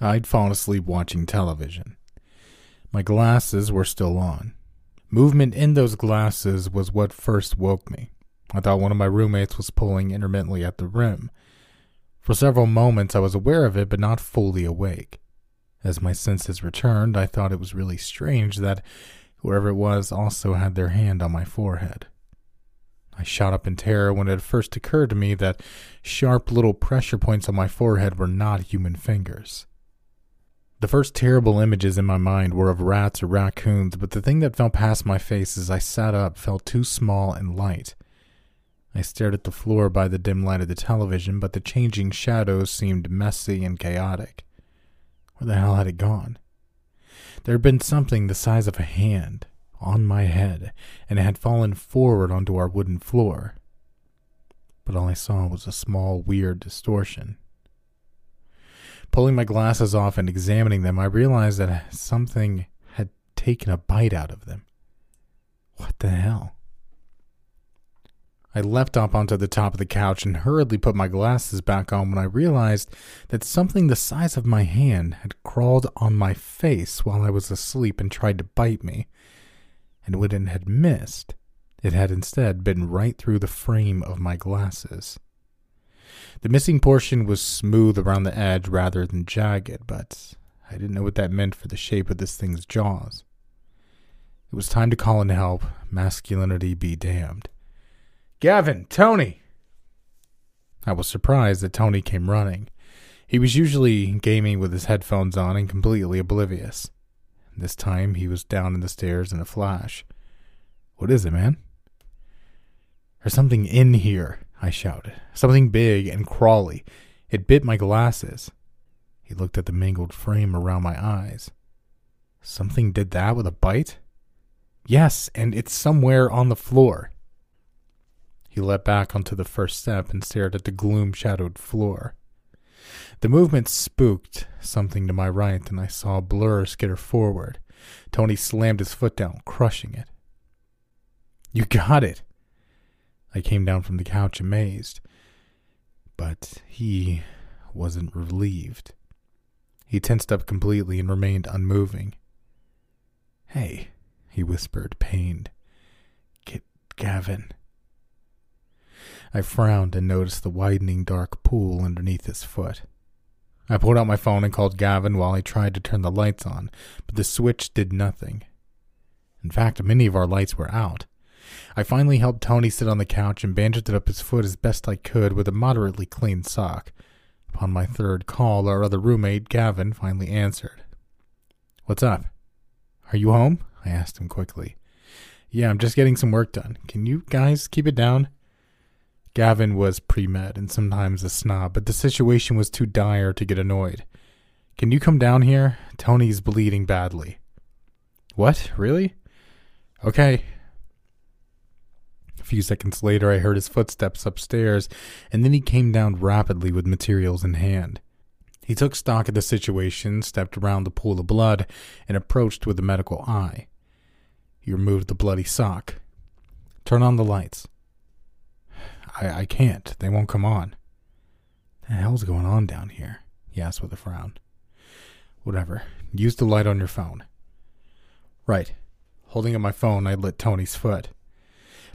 I'd fallen asleep watching television. My glasses were still on. Movement in those glasses was what first woke me. I thought one of my roommates was pulling intermittently at the rim. For several moments I was aware of it, but not fully awake. As my senses returned, I thought it was really strange that whoever it was also had their hand on my forehead. I shot up in terror when it first occurred to me that sharp little pressure points on my forehead were not human fingers. The first terrible images in my mind were of rats or raccoons, but the thing that fell past my face as I sat up felt too small and light. I stared at the floor by the dim light of the television, but the changing shadows seemed messy and chaotic. Where the hell had it gone? There had been something the size of a hand on my head, and it had fallen forward onto our wooden floor. But all I saw was a small, weird distortion. Pulling my glasses off and examining them, I realized that something had taken a bite out of them. What the hell? I leapt up onto the top of the couch and hurriedly put my glasses back on when I realized that something the size of my hand had crawled on my face while I was asleep and tried to bite me. And when it had missed, it had instead been right through the frame of my glasses. The missing portion was smooth around the edge rather than jagged, but I didn't know what that meant for the shape of this thing's jaws. It was time to call in help. Masculinity be damned. Gavin, Tony! I was surprised that Tony came running. He was usually gaming with his headphones on and completely oblivious. This time he was down in the stairs in a flash. What is it, man? There's something in here, I shouted. Something big and crawly. It bit my glasses. He looked at the mangled frame around my eyes. Something did that with a bite? Yes, and it's somewhere on the floor. He leapt back onto the first step and stared at the gloom shadowed floor. The movement spooked something to my right, and I saw a blur skitter forward. Tony slammed his foot down, crushing it. You got it! I came down from the couch amazed. But he wasn't relieved. He tensed up completely and remained unmoving. Hey, he whispered, pained. Get Gavin. I frowned and noticed the widening dark pool underneath his foot. I pulled out my phone and called Gavin while I tried to turn the lights on, but the switch did nothing. In fact, many of our lights were out. I finally helped Tony sit on the couch and bandaged up his foot as best I could with a moderately clean sock. Upon my third call, our other roommate, Gavin, finally answered. What's up? Are you home? I asked him quickly. Yeah, I'm just getting some work done. Can you guys keep it down? Gavin was pre med and sometimes a snob, but the situation was too dire to get annoyed. Can you come down here? Tony's bleeding badly. What? Really? Okay, few seconds later, I heard his footsteps upstairs, and then he came down rapidly with materials in hand. He took stock of the situation, stepped around the pool of blood, and approached with a medical eye. He removed the bloody sock. Turn on the lights. I, I can't. They won't come on. The hell's going on down here? He asked with a frown. Whatever. Use the light on your phone. Right. Holding up my phone, I lit Tony's foot.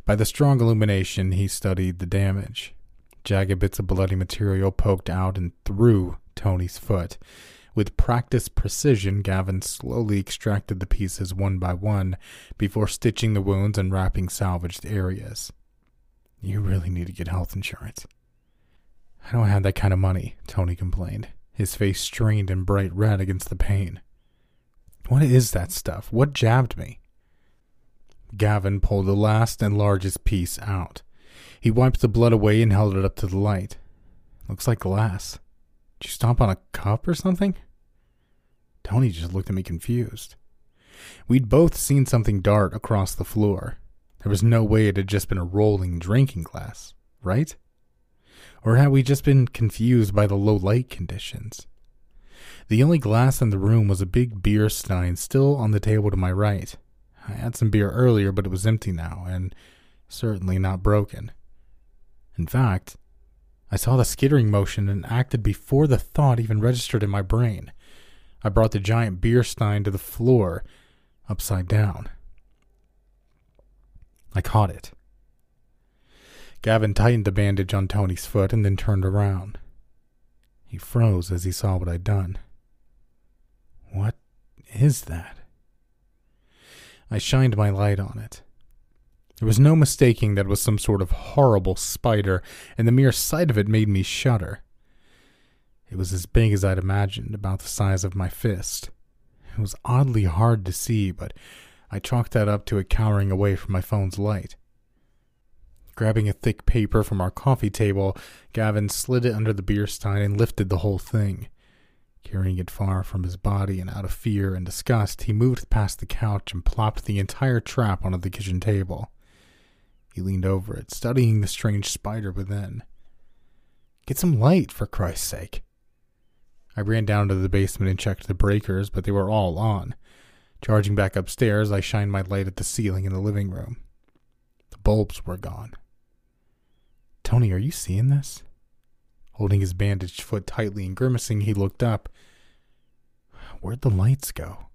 By the strong illumination, he studied the damage. Jagged bits of bloody material poked out and through Tony's foot. With practiced precision, Gavin slowly extracted the pieces one by one before stitching the wounds and wrapping salvaged areas. You really need to get health insurance. I don't have that kind of money, Tony complained, his face strained and bright red against the pain. What is that stuff? What jabbed me? Gavin pulled the last and largest piece out. He wiped the blood away and held it up to the light. Looks like glass. Did you stomp on a cup or something? Tony just looked at me confused. We'd both seen something dart across the floor. There was no way it had just been a rolling drinking glass, right? Or had we just been confused by the low light conditions? The only glass in the room was a big beer stein still on the table to my right. I had some beer earlier, but it was empty now, and certainly not broken. In fact, I saw the skittering motion and acted before the thought even registered in my brain. I brought the giant beer stein to the floor, upside down. I caught it. Gavin tightened the bandage on Tony's foot and then turned around. He froze as he saw what I'd done. What is that? I shined my light on it. There was no mistaking that it was some sort of horrible spider, and the mere sight of it made me shudder. It was as big as I'd imagined, about the size of my fist. It was oddly hard to see, but I chalked that up to it cowering away from my phone's light. Grabbing a thick paper from our coffee table, Gavin slid it under the beer stein and lifted the whole thing. Carrying it far from his body and out of fear and disgust, he moved past the couch and plopped the entire trap onto the kitchen table. He leaned over it, studying the strange spider within. Get some light, for Christ's sake. I ran down to the basement and checked the breakers, but they were all on. Charging back upstairs, I shined my light at the ceiling in the living room. The bulbs were gone. Tony, are you seeing this? Holding his bandaged foot tightly and grimacing, he looked up. Where'd the lights go?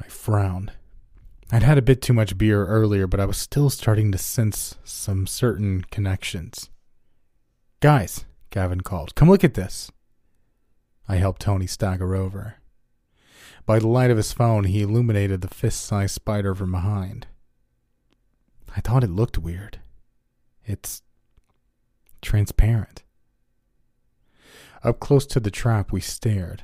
I frowned. I'd had a bit too much beer earlier, but I was still starting to sense some certain connections. Guys, Gavin called, come look at this. I helped Tony stagger over. By the light of his phone, he illuminated the fist sized spider from behind. I thought it looked weird. It's transparent. Up close to the trap, we stared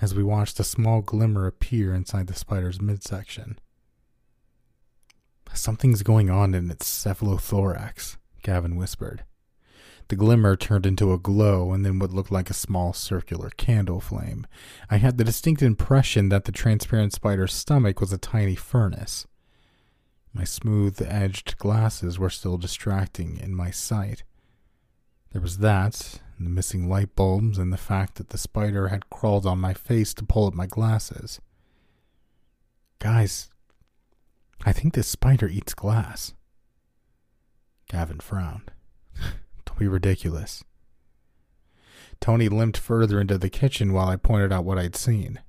as we watched a small glimmer appear inside the spider's midsection. Something's going on in its cephalothorax, Gavin whispered. The glimmer turned into a glow and then what looked like a small circular candle flame. I had the distinct impression that the transparent spider's stomach was a tiny furnace. My smooth edged glasses were still distracting in my sight. There was that, the missing light bulbs, and the fact that the spider had crawled on my face to pull at my glasses. Guys, I think this spider eats glass. Gavin frowned. Don't be ridiculous. Tony limped further into the kitchen while I pointed out what I'd seen.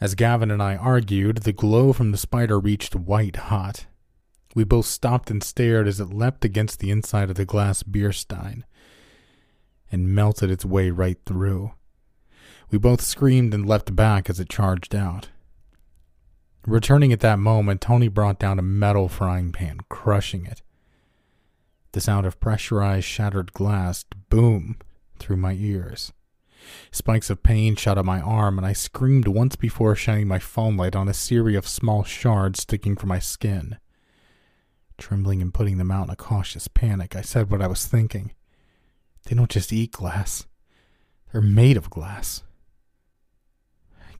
As Gavin and I argued, the glow from the spider reached white hot. We both stopped and stared as it leapt against the inside of the glass beer stein and melted its way right through. We both screamed and leapt back as it charged out. Returning at that moment, Tony brought down a metal frying pan, crushing it. The sound of pressurized shattered glass boomed through my ears. Spikes of pain shot up my arm, and I screamed once before shining my phone light on a series of small shards sticking from my skin. Trembling and putting them out in a cautious panic, I said what I was thinking. They don't just eat glass, they're made of glass.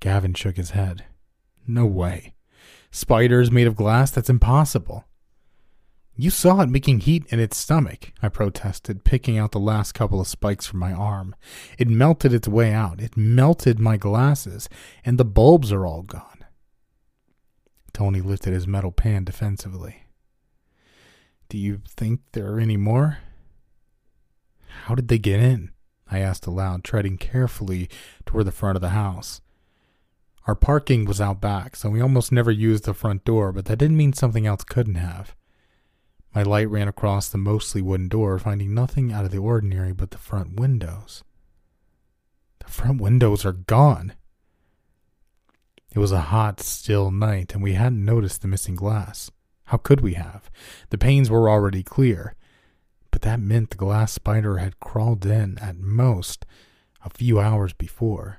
Gavin shook his head. No way. Spiders made of glass? That's impossible. You saw it making heat in its stomach, I protested, picking out the last couple of spikes from my arm. It melted its way out. It melted my glasses, and the bulbs are all gone. Tony lifted his metal pan defensively. Do you think there are any more? How did they get in? I asked aloud, treading carefully toward the front of the house. Our parking was out back, so we almost never used the front door, but that didn't mean something else couldn't have. My light ran across the mostly wooden door, finding nothing out of the ordinary but the front windows. The front windows are gone. It was a hot, still night, and we hadn't noticed the missing glass. How could we have? The panes were already clear, but that meant the glass spider had crawled in at most a few hours before.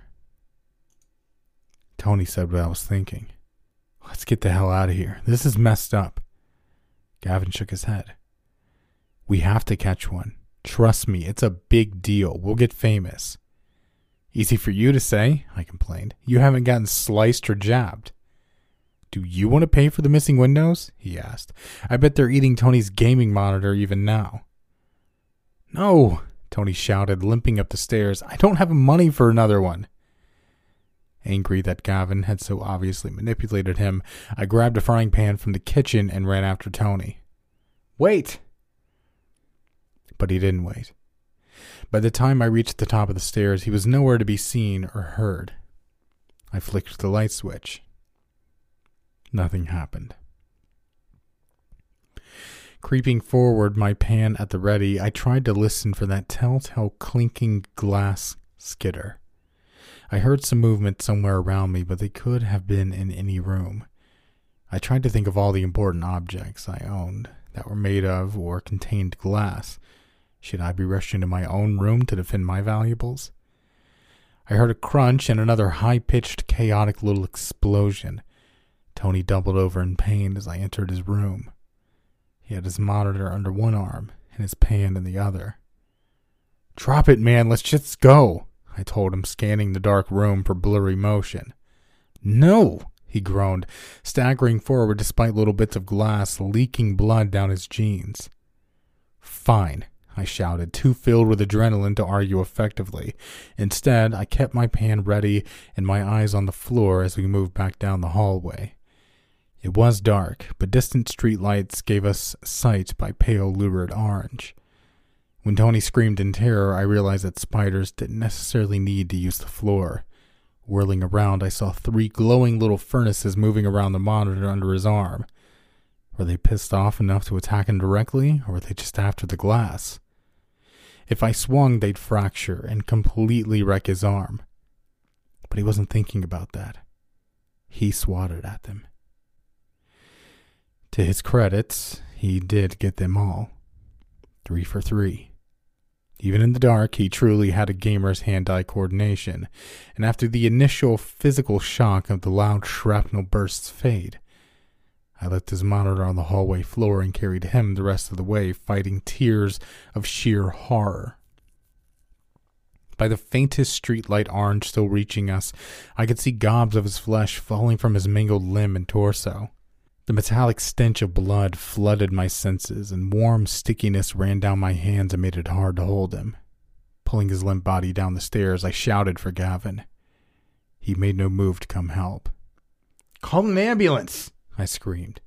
Tony said what I was thinking. Let's get the hell out of here. This is messed up. Gavin shook his head. We have to catch one. Trust me, it's a big deal. We'll get famous. Easy for you to say, I complained. You haven't gotten sliced or jabbed. Do you want to pay for the missing windows? he asked. I bet they're eating Tony's gaming monitor even now. No, Tony shouted, limping up the stairs. I don't have money for another one. Angry that Gavin had so obviously manipulated him, I grabbed a frying pan from the kitchen and ran after Tony. Wait! But he didn't wait. By the time I reached the top of the stairs, he was nowhere to be seen or heard. I flicked the light switch. Nothing happened. Creeping forward, my pan at the ready, I tried to listen for that telltale clinking glass skitter. I heard some movement somewhere around me, but they could have been in any room. I tried to think of all the important objects I owned that were made of or contained glass. Should I be rushing to my own room to defend my valuables? I heard a crunch and another high pitched, chaotic little explosion. Tony doubled over in pain as I entered his room. He had his monitor under one arm and his pan in the other. Drop it, man. Let's just go, I told him, scanning the dark room for blurry motion. No, he groaned, staggering forward despite little bits of glass leaking blood down his jeans. Fine, I shouted, too filled with adrenaline to argue effectively. Instead, I kept my pan ready and my eyes on the floor as we moved back down the hallway. It was dark, but distant street lights gave us sight by pale lurid orange. When Tony screamed in terror, I realized that spiders didn't necessarily need to use the floor. Whirling around, I saw three glowing little furnaces moving around the monitor under his arm. Were they pissed off enough to attack him directly, or were they just after the glass? If I swung, they'd fracture and completely wreck his arm. But he wasn't thinking about that. He swatted at them. To his credits, he did get them all. Three for three. Even in the dark, he truly had a gamer's hand eye coordination, and after the initial physical shock of the loud shrapnel bursts fade, I left his monitor on the hallway floor and carried him the rest of the way, fighting tears of sheer horror. By the faintest streetlight orange still reaching us, I could see gobs of his flesh falling from his mangled limb and torso. The metallic stench of blood flooded my senses, and warm stickiness ran down my hands and made it hard to hold him. Pulling his limp body down the stairs, I shouted for Gavin. He made no move to come help. Call an ambulance! I screamed.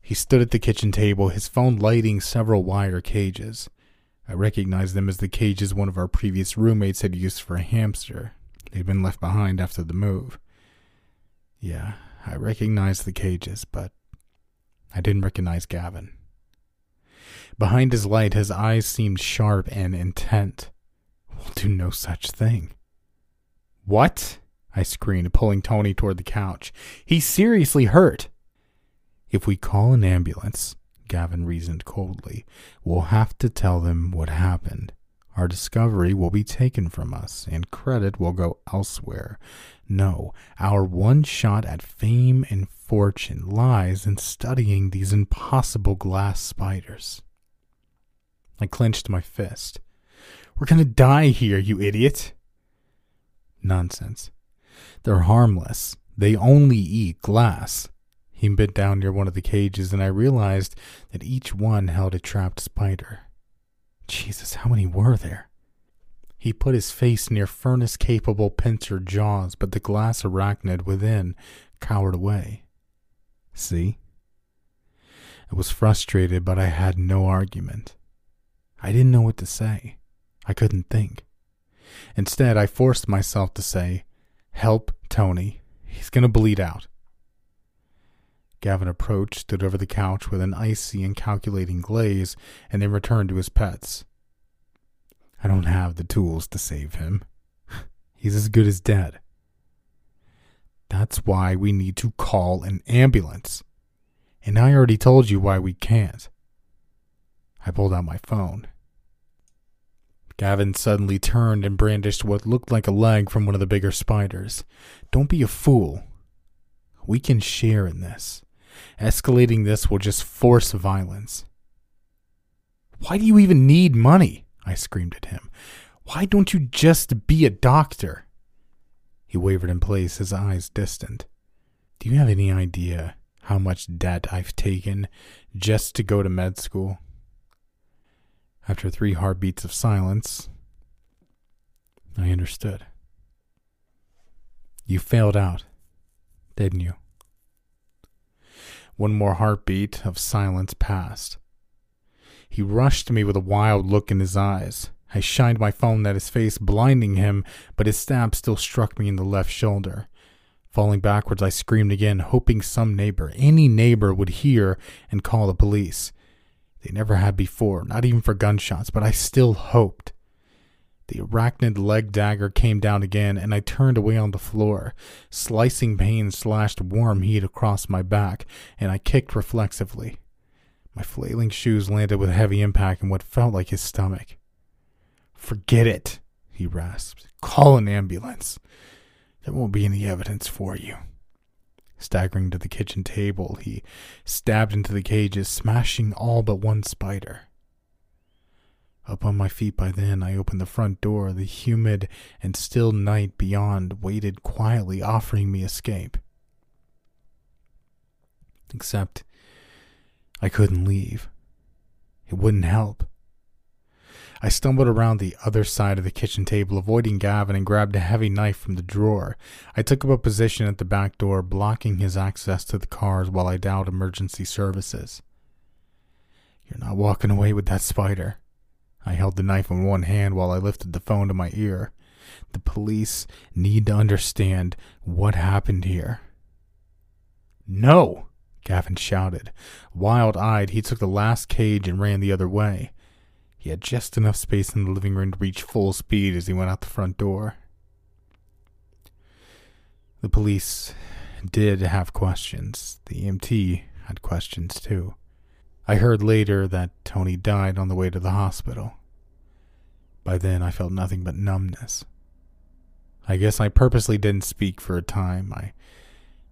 He stood at the kitchen table, his phone lighting several wire cages. I recognized them as the cages one of our previous roommates had used for a hamster. They'd been left behind after the move. Yeah, I recognized the cages, but I didn't recognize Gavin. Behind his light, his eyes seemed sharp and intent. We'll do no such thing. What? I screamed, pulling Tony toward the couch. He's seriously hurt. If we call an ambulance, Gavin reasoned coldly, we'll have to tell them what happened. Our discovery will be taken from us, and credit will go elsewhere. No, our one shot at fame and fortune lies in studying these impossible glass spiders. I clenched my fist. We're going to die here, you idiot. Nonsense. They're harmless. They only eat glass. He bent down near one of the cages, and I realized that each one held a trapped spider. Jesus, how many were there? He put his face near furnace capable pincer jaws, but the glass arachnid within cowered away. See? I was frustrated, but I had no argument. I didn't know what to say. I couldn't think. Instead, I forced myself to say, Help Tony. He's going to bleed out. Gavin approached, stood over the couch with an icy and calculating glaze, and then returned to his pets. I don't have the tools to save him. He's as good as dead. That's why we need to call an ambulance. And I already told you why we can't. I pulled out my phone. Gavin suddenly turned and brandished what looked like a leg from one of the bigger spiders. Don't be a fool. We can share in this. Escalating this will just force violence. Why do you even need money? I screamed at him. Why don't you just be a doctor? He wavered in place, his eyes distant. Do you have any idea how much debt I've taken just to go to med school? After three heartbeats of silence, I understood. You failed out, didn't you? One more heartbeat of silence passed. He rushed to me with a wild look in his eyes. I shined my phone at his face, blinding him, but his stab still struck me in the left shoulder. Falling backwards, I screamed again, hoping some neighbor, any neighbor, would hear and call the police. They never had before, not even for gunshots, but I still hoped. The arachnid leg dagger came down again, and I turned away on the floor. Slicing pain slashed warm heat across my back, and I kicked reflexively. My flailing shoes landed with heavy impact in what felt like his stomach. Forget it, he rasped. Call an ambulance. There won't be any evidence for you. Staggering to the kitchen table, he stabbed into the cages, smashing all but one spider. Up on my feet by then, I opened the front door. The humid and still night beyond waited quietly, offering me escape. Except I couldn't leave. It wouldn't help. I stumbled around the other side of the kitchen table, avoiding Gavin, and grabbed a heavy knife from the drawer. I took up a position at the back door, blocking his access to the cars while I dialed emergency services. You're not walking away with that spider. I held the knife in one hand while I lifted the phone to my ear. The police need to understand what happened here. No! Gavin shouted. Wild eyed, he took the last cage and ran the other way. He had just enough space in the living room to reach full speed as he went out the front door. The police did have questions. The EMT had questions too. I heard later that Tony died on the way to the hospital. By then, I felt nothing but numbness. I guess I purposely didn't speak for a time. I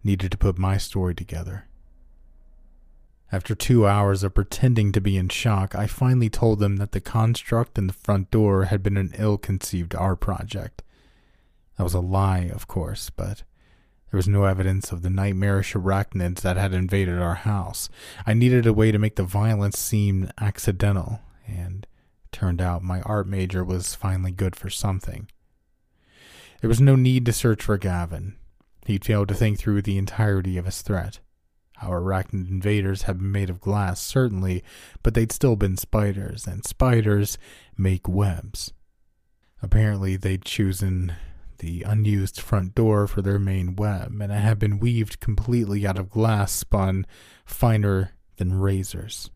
needed to put my story together. After two hours of pretending to be in shock, I finally told them that the construct in the front door had been an ill conceived art project. That was a lie, of course, but there was no evidence of the nightmarish arachnids that had invaded our house. I needed a way to make the violence seem accidental, and turned out my art major was finally good for something. There was no need to search for Gavin. He'd failed to think through the entirety of his threat. Our arachnid invaders had been made of glass, certainly, but they'd still been spiders, and spiders make webs. Apparently, they'd chosen the unused front door for their main web, and it had been weaved completely out of glass spun finer than razors.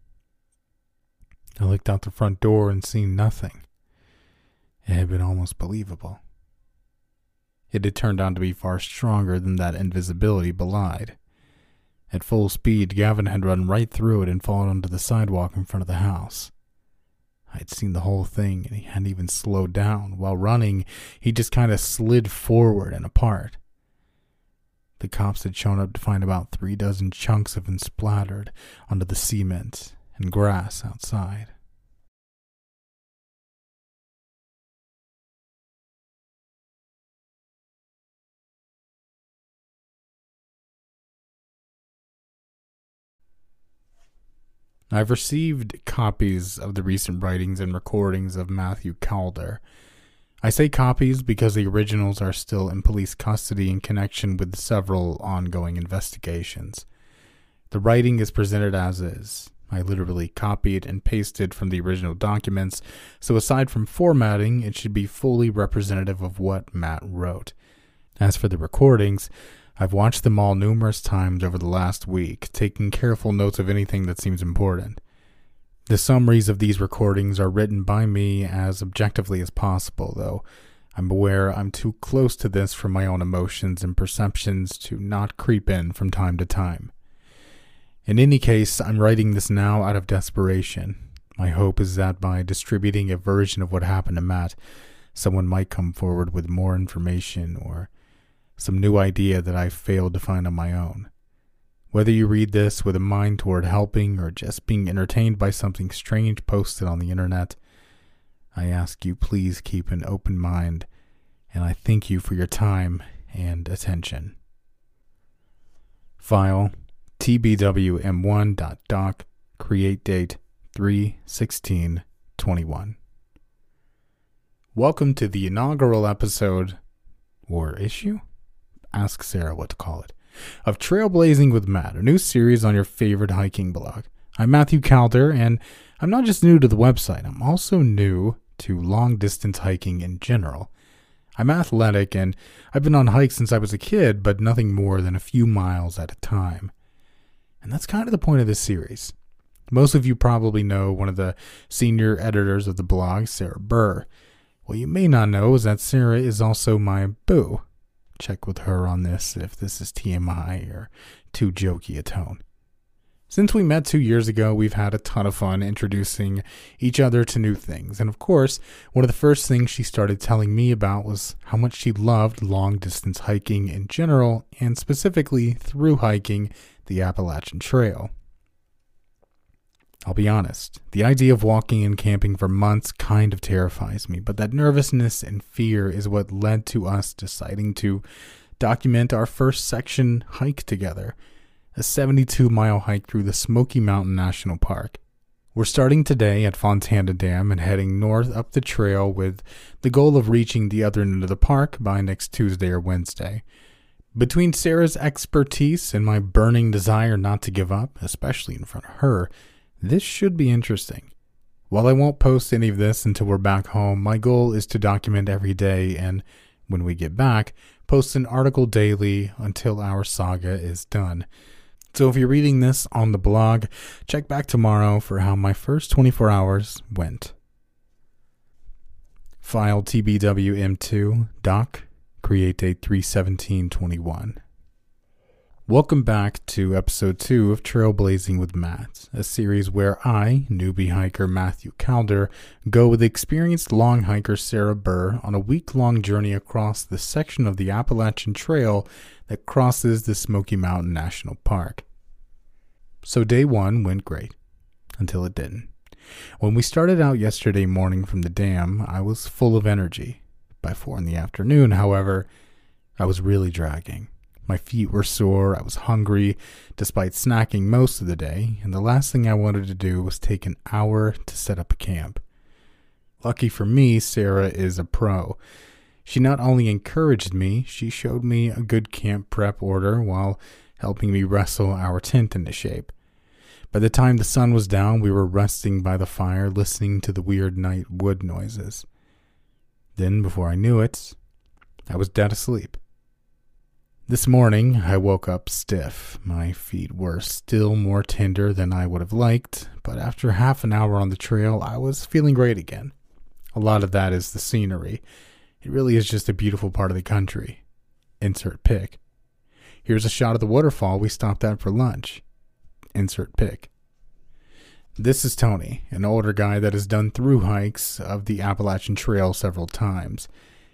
I looked out the front door and seen nothing. It had been almost believable. It had turned out to be far stronger than that invisibility belied. At full speed, Gavin had run right through it and fallen onto the sidewalk in front of the house. I had seen the whole thing, and he hadn't even slowed down. While running, he just kind of slid forward and apart. The cops had shown up to find about three dozen chunks of him splattered onto the cement and grass outside. I've received copies of the recent writings and recordings of Matthew Calder. I say copies because the originals are still in police custody in connection with several ongoing investigations. The writing is presented as is. I literally copied and pasted from the original documents, so aside from formatting, it should be fully representative of what Matt wrote. As for the recordings, I've watched them all numerous times over the last week, taking careful notes of anything that seems important. The summaries of these recordings are written by me as objectively as possible, though I'm aware I'm too close to this for my own emotions and perceptions to not creep in from time to time. In any case, I'm writing this now out of desperation. My hope is that by distributing a version of what happened to Matt, someone might come forward with more information or some new idea that I failed to find on my own. Whether you read this with a mind toward helping or just being entertained by something strange posted on the internet, I ask you please keep an open mind, and I thank you for your time and attention. File tbwm1.doc, create date 31621. Welcome to the inaugural episode, or issue? Ask Sarah what to call it, of Trailblazing with Matt, a new series on your favorite hiking blog. I'm Matthew Calder, and I'm not just new to the website, I'm also new to long distance hiking in general. I'm athletic and I've been on hikes since I was a kid, but nothing more than a few miles at a time. And that's kind of the point of this series. Most of you probably know one of the senior editors of the blog, Sarah Burr. What you may not know is that Sarah is also my boo. Check with her on this if this is TMI or too jokey a tone. Since we met two years ago, we've had a ton of fun introducing each other to new things. And of course, one of the first things she started telling me about was how much she loved long distance hiking in general, and specifically through hiking the Appalachian Trail. I'll be honest, the idea of walking and camping for months kind of terrifies me, but that nervousness and fear is what led to us deciding to document our first section hike together a 72 mile hike through the Smoky Mountain National Park. We're starting today at Fontana Dam and heading north up the trail with the goal of reaching the other end of the park by next Tuesday or Wednesday. Between Sarah's expertise and my burning desire not to give up, especially in front of her, this should be interesting. While I won't post any of this until we're back home, my goal is to document every day and, when we get back, post an article daily until our saga is done. So if you're reading this on the blog, check back tomorrow for how my first 24 hours went. File TBWM2 doc create date 31721. Welcome back to episode 2 of Trailblazing with Matt, a series where I, newbie hiker Matthew Calder, go with experienced long hiker Sarah Burr on a week long journey across the section of the Appalachian Trail that crosses the Smoky Mountain National Park. So day one went great until it didn't. When we started out yesterday morning from the dam, I was full of energy. By four in the afternoon, however, I was really dragging. My feet were sore, I was hungry, despite snacking most of the day, and the last thing I wanted to do was take an hour to set up a camp. Lucky for me, Sarah is a pro. She not only encouraged me, she showed me a good camp prep order while helping me wrestle our tent into shape. By the time the sun was down, we were resting by the fire, listening to the weird night wood noises. Then, before I knew it, I was dead asleep. This morning, I woke up stiff. My feet were still more tender than I would have liked, but after half an hour on the trail, I was feeling great again. A lot of that is the scenery. It really is just a beautiful part of the country. Insert pic. Here's a shot of the waterfall we stopped at for lunch. Insert pic. This is Tony, an older guy that has done through hikes of the Appalachian Trail several times.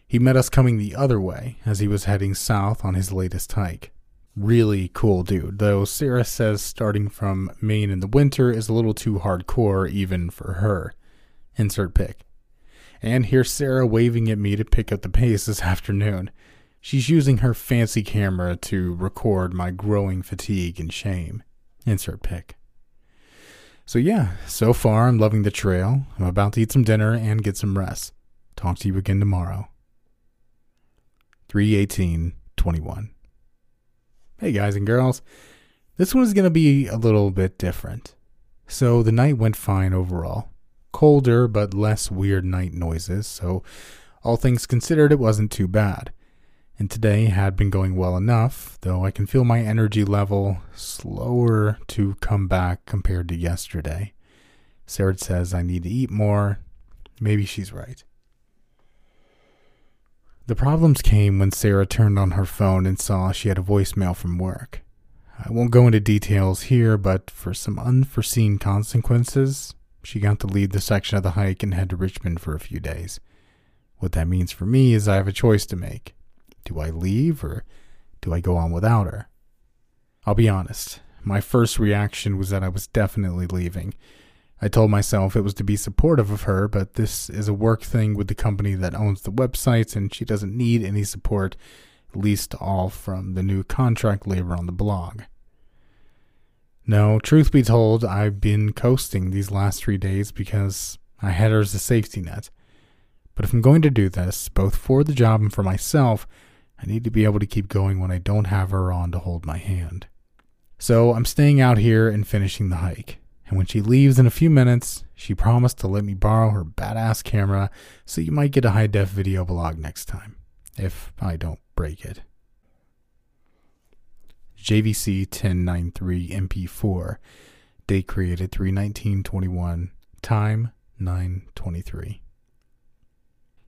He met us coming the other way as he was heading south on his latest hike. Really cool dude, though Sarah says starting from Maine in the winter is a little too hardcore even for her. Insert pic. And here's Sarah waving at me to pick up the pace this afternoon. She's using her fancy camera to record my growing fatigue and shame. Insert pic. So, yeah, so far I'm loving the trail. I'm about to eat some dinner and get some rest. Talk to you again tomorrow. 31821. Hey, guys and girls. This one is going to be a little bit different. So, the night went fine overall. Colder, but less weird night noises, so all things considered, it wasn't too bad and today had been going well enough, though I can feel my energy level slower to come back compared to yesterday. Sarah says I need to eat more. Maybe she's right. The problems came when Sarah turned on her phone and saw she had a voicemail from work. I won't go into details here, but for some unforeseen consequences, she got to lead the section of the hike and head to Richmond for a few days. What that means for me is I have a choice to make. Do I leave or do I go on without her? I'll be honest. My first reaction was that I was definitely leaving. I told myself it was to be supportive of her, but this is a work thing with the company that owns the websites and she doesn't need any support, at least all from the new contract labor on the blog. No, truth be told, I've been coasting these last three days because I had her as a safety net. But if I'm going to do this, both for the job and for myself, I need to be able to keep going when I don't have her on to hold my hand. So I'm staying out here and finishing the hike. And when she leaves in a few minutes, she promised to let me borrow her badass camera so you might get a high def video blog next time, if I don't break it. JVC 1093 MP4, date created 31921, time 923.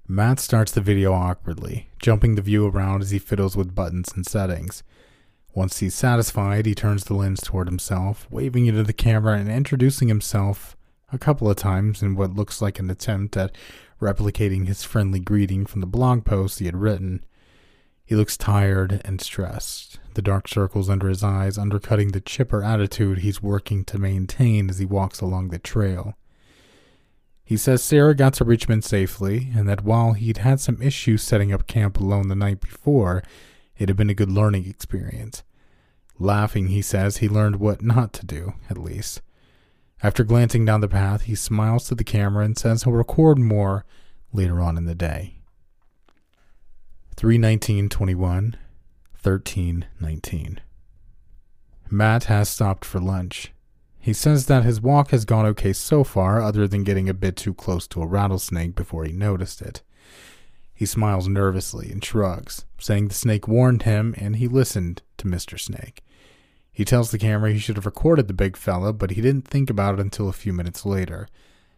Matt starts the video awkwardly, jumping the view around as he fiddles with buttons and settings. Once he's satisfied, he turns the lens toward himself, waving into the camera and introducing himself a couple of times in what looks like an attempt at replicating his friendly greeting from the blog post he had written. He looks tired and stressed, the dark circles under his eyes undercutting the chipper attitude he's working to maintain as he walks along the trail. He says Sarah got to Richmond safely, and that while he'd had some issues setting up camp alone the night before, it had been a good learning experience. Laughing, he says he learned what not to do, at least. After glancing down the path, he smiles to the camera and says he'll record more later on in the day. 31921 1319 Matt has stopped for lunch. He says that his walk has gone okay so far, other than getting a bit too close to a rattlesnake before he noticed it. He smiles nervously and shrugs, saying the snake warned him and he listened to Mr. Snake. He tells the camera he should have recorded the big fella, but he didn't think about it until a few minutes later.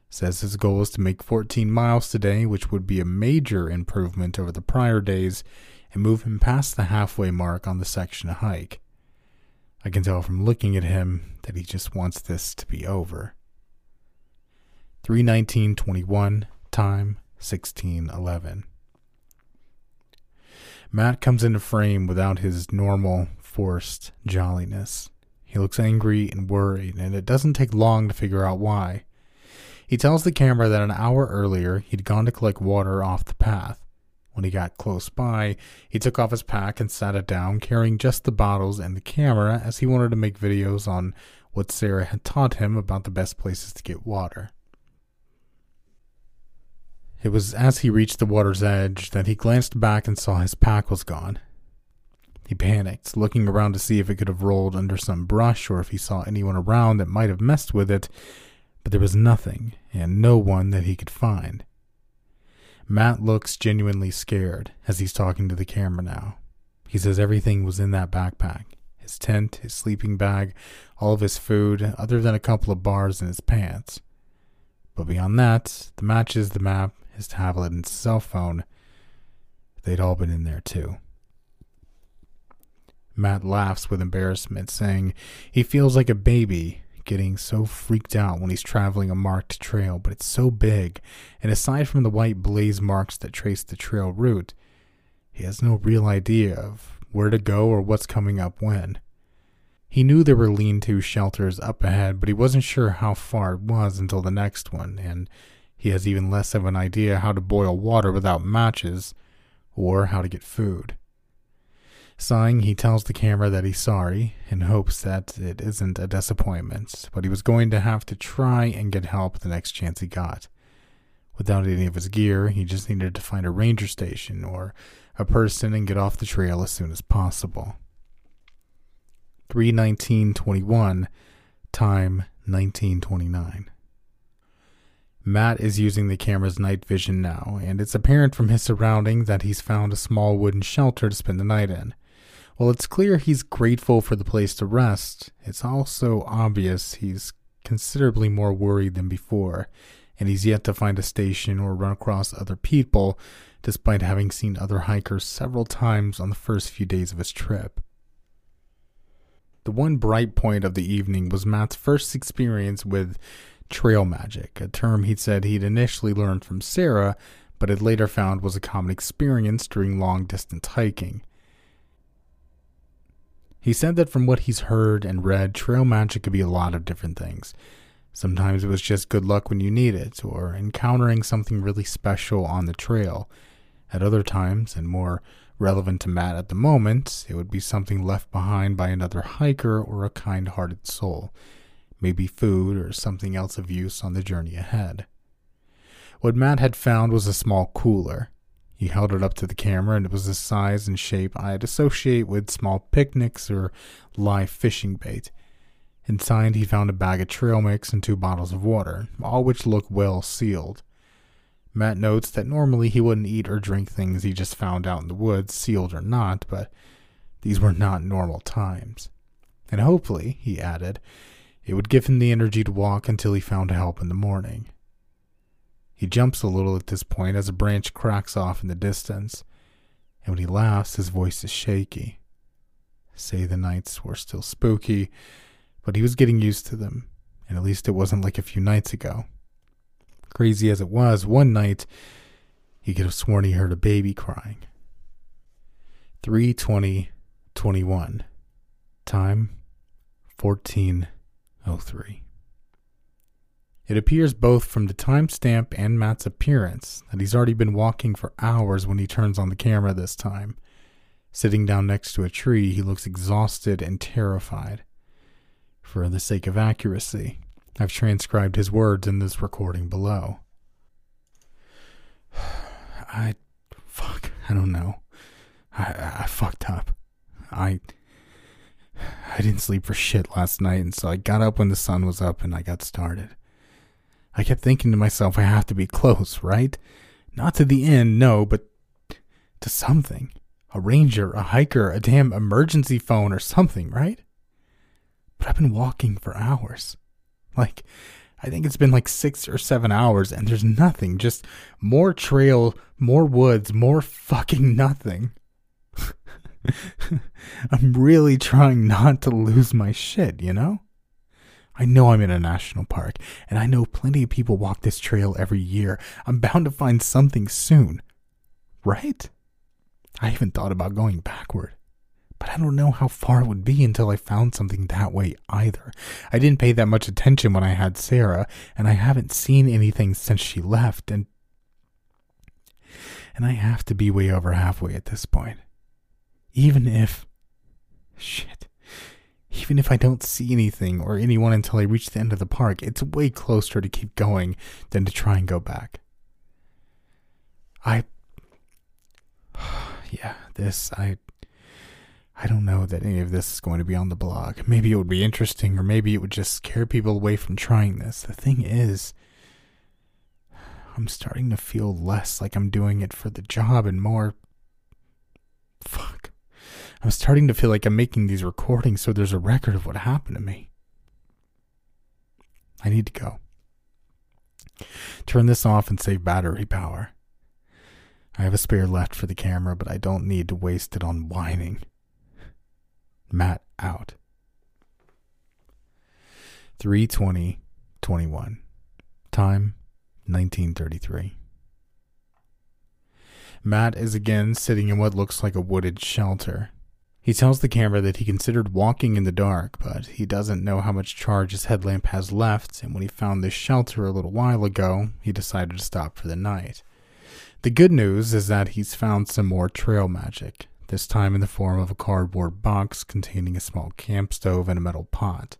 Says his goal is to make 14 miles today, which would be a major improvement over the prior days and move him past the halfway mark on the section hike. I can tell from looking at him that he just wants this to be over. 31921, time 1611. Matt comes into frame without his normal, forced jolliness. He looks angry and worried, and it doesn't take long to figure out why. He tells the camera that an hour earlier he'd gone to collect water off the path. When he got close by, he took off his pack and sat it down, carrying just the bottles and the camera, as he wanted to make videos on what Sarah had taught him about the best places to get water. It was as he reached the water's edge that he glanced back and saw his pack was gone. He panicked, looking around to see if it could have rolled under some brush or if he saw anyone around that might have messed with it, but there was nothing, and no one that he could find. Matt looks genuinely scared as he's talking to the camera now. He says everything was in that backpack his tent, his sleeping bag, all of his food, other than a couple of bars in his pants. But beyond that, the matches, the map, his tablet, and cell phone, they'd all been in there too. Matt laughs with embarrassment, saying he feels like a baby getting so freaked out when he's traveling a marked trail, but it's so big, and aside from the white blaze marks that trace the trail route, he has no real idea of where to go or what's coming up when. He knew there were lean to shelters up ahead, but he wasn't sure how far it was until the next one, and he has even less of an idea how to boil water without matches or how to get food. Sighing, he tells the camera that he's sorry and hopes that it isn't a disappointment, but he was going to have to try and get help the next chance he got. Without any of his gear, he just needed to find a ranger station or a person and get off the trail as soon as possible. 31921, time 1929. Matt is using the camera's night vision now, and it's apparent from his surroundings that he's found a small wooden shelter to spend the night in. While it's clear he's grateful for the place to rest, it's also obvious he's considerably more worried than before, and he's yet to find a station or run across other people, despite having seen other hikers several times on the first few days of his trip. The one bright point of the evening was Matt's first experience with trail magic, a term he'd said he'd initially learned from Sarah, but had later found was a common experience during long distance hiking. He said that from what he's heard and read, trail magic could be a lot of different things. Sometimes it was just good luck when you need it, or encountering something really special on the trail. At other times, and more Relevant to Matt at the moment, it would be something left behind by another hiker or a kind hearted soul, maybe food or something else of use on the journey ahead. What Matt had found was a small cooler. He held it up to the camera, and it was the size and shape I'd associate with small picnics or live fishing bait. Inside, he found a bag of trail mix and two bottles of water, all which looked well sealed. Matt notes that normally he wouldn't eat or drink things he just found out in the woods, sealed or not, but these were not normal times. And hopefully, he added, it would give him the energy to walk until he found help in the morning. He jumps a little at this point as a branch cracks off in the distance, and when he laughs, his voice is shaky. Say the nights were still spooky, but he was getting used to them, and at least it wasn't like a few nights ago. Crazy as it was, one night he could have sworn he heard a baby crying. 32021. Time 1403. It appears both from the timestamp and Matt's appearance that he's already been walking for hours when he turns on the camera this time. Sitting down next to a tree, he looks exhausted and terrified. For the sake of accuracy, I've transcribed his words in this recording below. I. Fuck, I don't know. I, I fucked up. I. I didn't sleep for shit last night, and so I got up when the sun was up and I got started. I kept thinking to myself, I have to be close, right? Not to the end, no, but to something. A ranger, a hiker, a damn emergency phone or something, right? But I've been walking for hours. Like, I think it's been like six or seven hours and there's nothing. Just more trail, more woods, more fucking nothing. I'm really trying not to lose my shit, you know? I know I'm in a national park, and I know plenty of people walk this trail every year. I'm bound to find something soon. Right? I haven't thought about going backward. But I don't know how far it would be until I found something that way either. I didn't pay that much attention when I had Sarah, and I haven't seen anything since she left, and. And I have to be way over halfway at this point. Even if. Shit. Even if I don't see anything or anyone until I reach the end of the park, it's way closer to keep going than to try and go back. I. Yeah, this, I. I don't know that any of this is going to be on the blog. Maybe it would be interesting, or maybe it would just scare people away from trying this. The thing is, I'm starting to feel less like I'm doing it for the job and more. Fuck. I'm starting to feel like I'm making these recordings so there's a record of what happened to me. I need to go. Turn this off and save battery power. I have a spare left for the camera, but I don't need to waste it on whining. Matt out. 320 21. Time 1933. Matt is again sitting in what looks like a wooded shelter. He tells the camera that he considered walking in the dark, but he doesn't know how much charge his headlamp has left, and when he found this shelter a little while ago, he decided to stop for the night. The good news is that he's found some more trail magic, this time in the form of a cardboard box containing a small camp stove and a metal pot.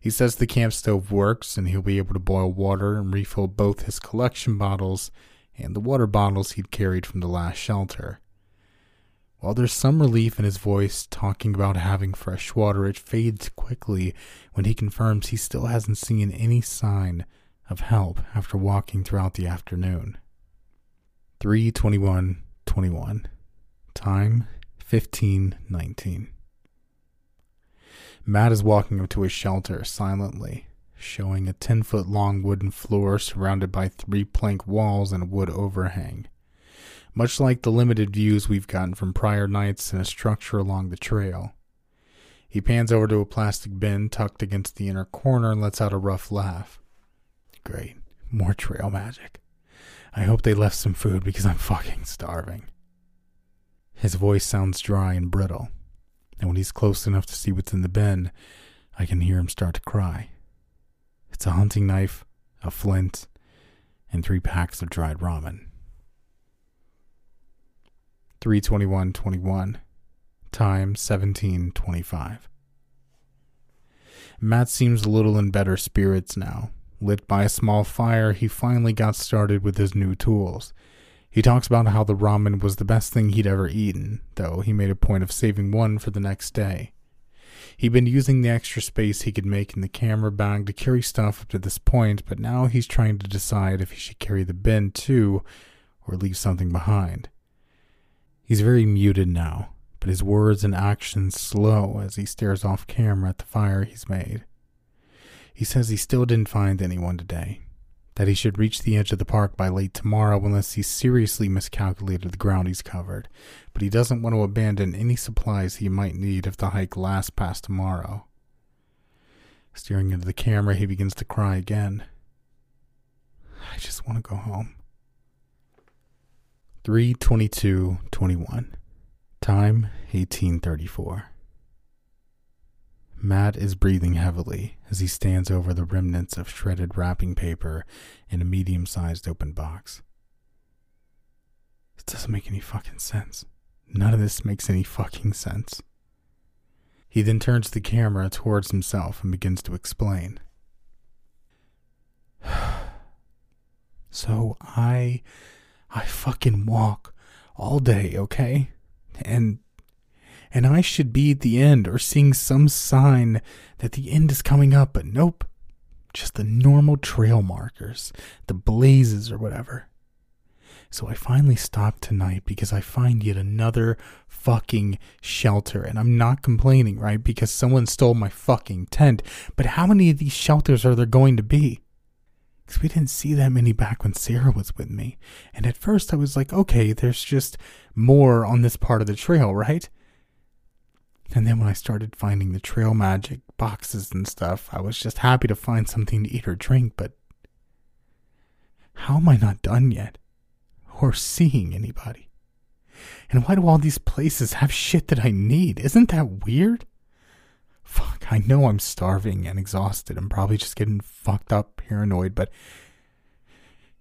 He says the camp stove works and he'll be able to boil water and refill both his collection bottles and the water bottles he'd carried from the last shelter. While there's some relief in his voice talking about having fresh water, it fades quickly when he confirms he still hasn't seen any sign of help after walking throughout the afternoon. 32121. Time 1519. Matt is walking up to his shelter silently, showing a 10 foot long wooden floor surrounded by three plank walls and a wood overhang much like the limited views we've gotten from prior nights in a structure along the trail. He pans over to a plastic bin tucked against the inner corner and lets out a rough laugh. Great. More trail magic. I hope they left some food because I'm fucking starving. His voice sounds dry and brittle, and when he's close enough to see what's in the bin, I can hear him start to cry. It's a hunting knife, a flint, and three packs of dried ramen. 32121. Time 1725. Matt seems a little in better spirits now. Lit by a small fire, he finally got started with his new tools. He talks about how the ramen was the best thing he'd ever eaten, though he made a point of saving one for the next day. He'd been using the extra space he could make in the camera bag to carry stuff up to this point, but now he's trying to decide if he should carry the bin too or leave something behind. He's very muted now, but his words and actions slow as he stares off camera at the fire he's made. He says he still didn't find anyone today, that he should reach the edge of the park by late tomorrow unless he seriously miscalculated the ground he's covered, but he doesn't want to abandon any supplies he might need if the hike lasts past tomorrow. Staring into the camera, he begins to cry again. I just want to go home. 32221. Time 1834. Matt is breathing heavily as he stands over the remnants of shredded wrapping paper in a medium sized open box. It doesn't make any fucking sense. None of this makes any fucking sense. He then turns the camera towards himself and begins to explain. so I. I fucking walk all day, okay? And and I should be at the end or seeing some sign that the end is coming up, but nope. Just the normal trail markers, the blazes or whatever. So I finally stopped tonight because I find yet another fucking shelter. And I'm not complaining, right? Because someone stole my fucking tent. But how many of these shelters are there going to be? Because we didn't see that many back when Sarah was with me. And at first I was like, okay, there's just more on this part of the trail, right? And then when I started finding the trail magic boxes and stuff, I was just happy to find something to eat or drink, but how am I not done yet? Or seeing anybody? And why do all these places have shit that I need? Isn't that weird? Fuck, I know I'm starving and exhausted. I'm probably just getting fucked up, paranoid, but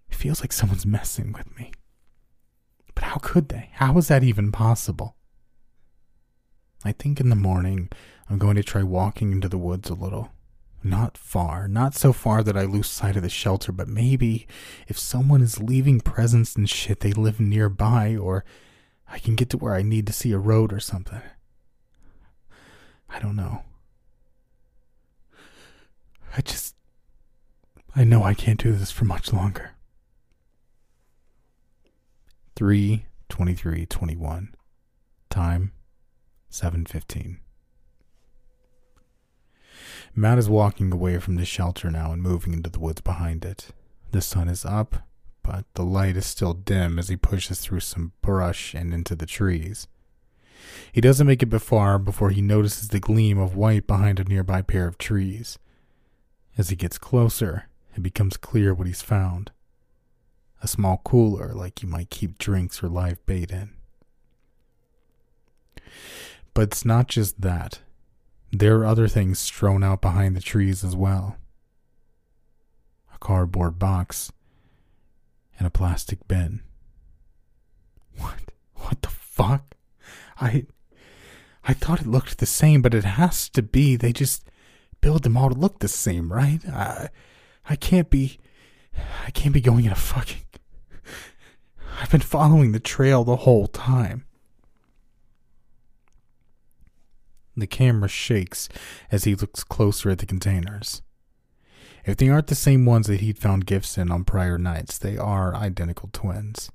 it feels like someone's messing with me. But how could they? How is that even possible? I think in the morning I'm going to try walking into the woods a little. Not far, not so far that I lose sight of the shelter, but maybe if someone is leaving presents and shit, they live nearby, or I can get to where I need to see a road or something. I don't know. I just. I know I can't do this for much longer. 3 23 21. Time 7:15. Matt is walking away from the shelter now and moving into the woods behind it. The sun is up, but the light is still dim as he pushes through some brush and into the trees. He doesn't make it far before he notices the gleam of white behind a nearby pair of trees. As he gets closer, it becomes clear what he's found a small cooler like you might keep drinks or live bait in. But it's not just that. There are other things strewn out behind the trees as well a cardboard box and a plastic bin. What? What the fuck? I. I thought it looked the same, but it has to be. They just build them all to look the same, right? I, I can't be. I can't be going in a fucking. I've been following the trail the whole time. The camera shakes as he looks closer at the containers. If they aren't the same ones that he'd found gifts in on prior nights, they are identical twins.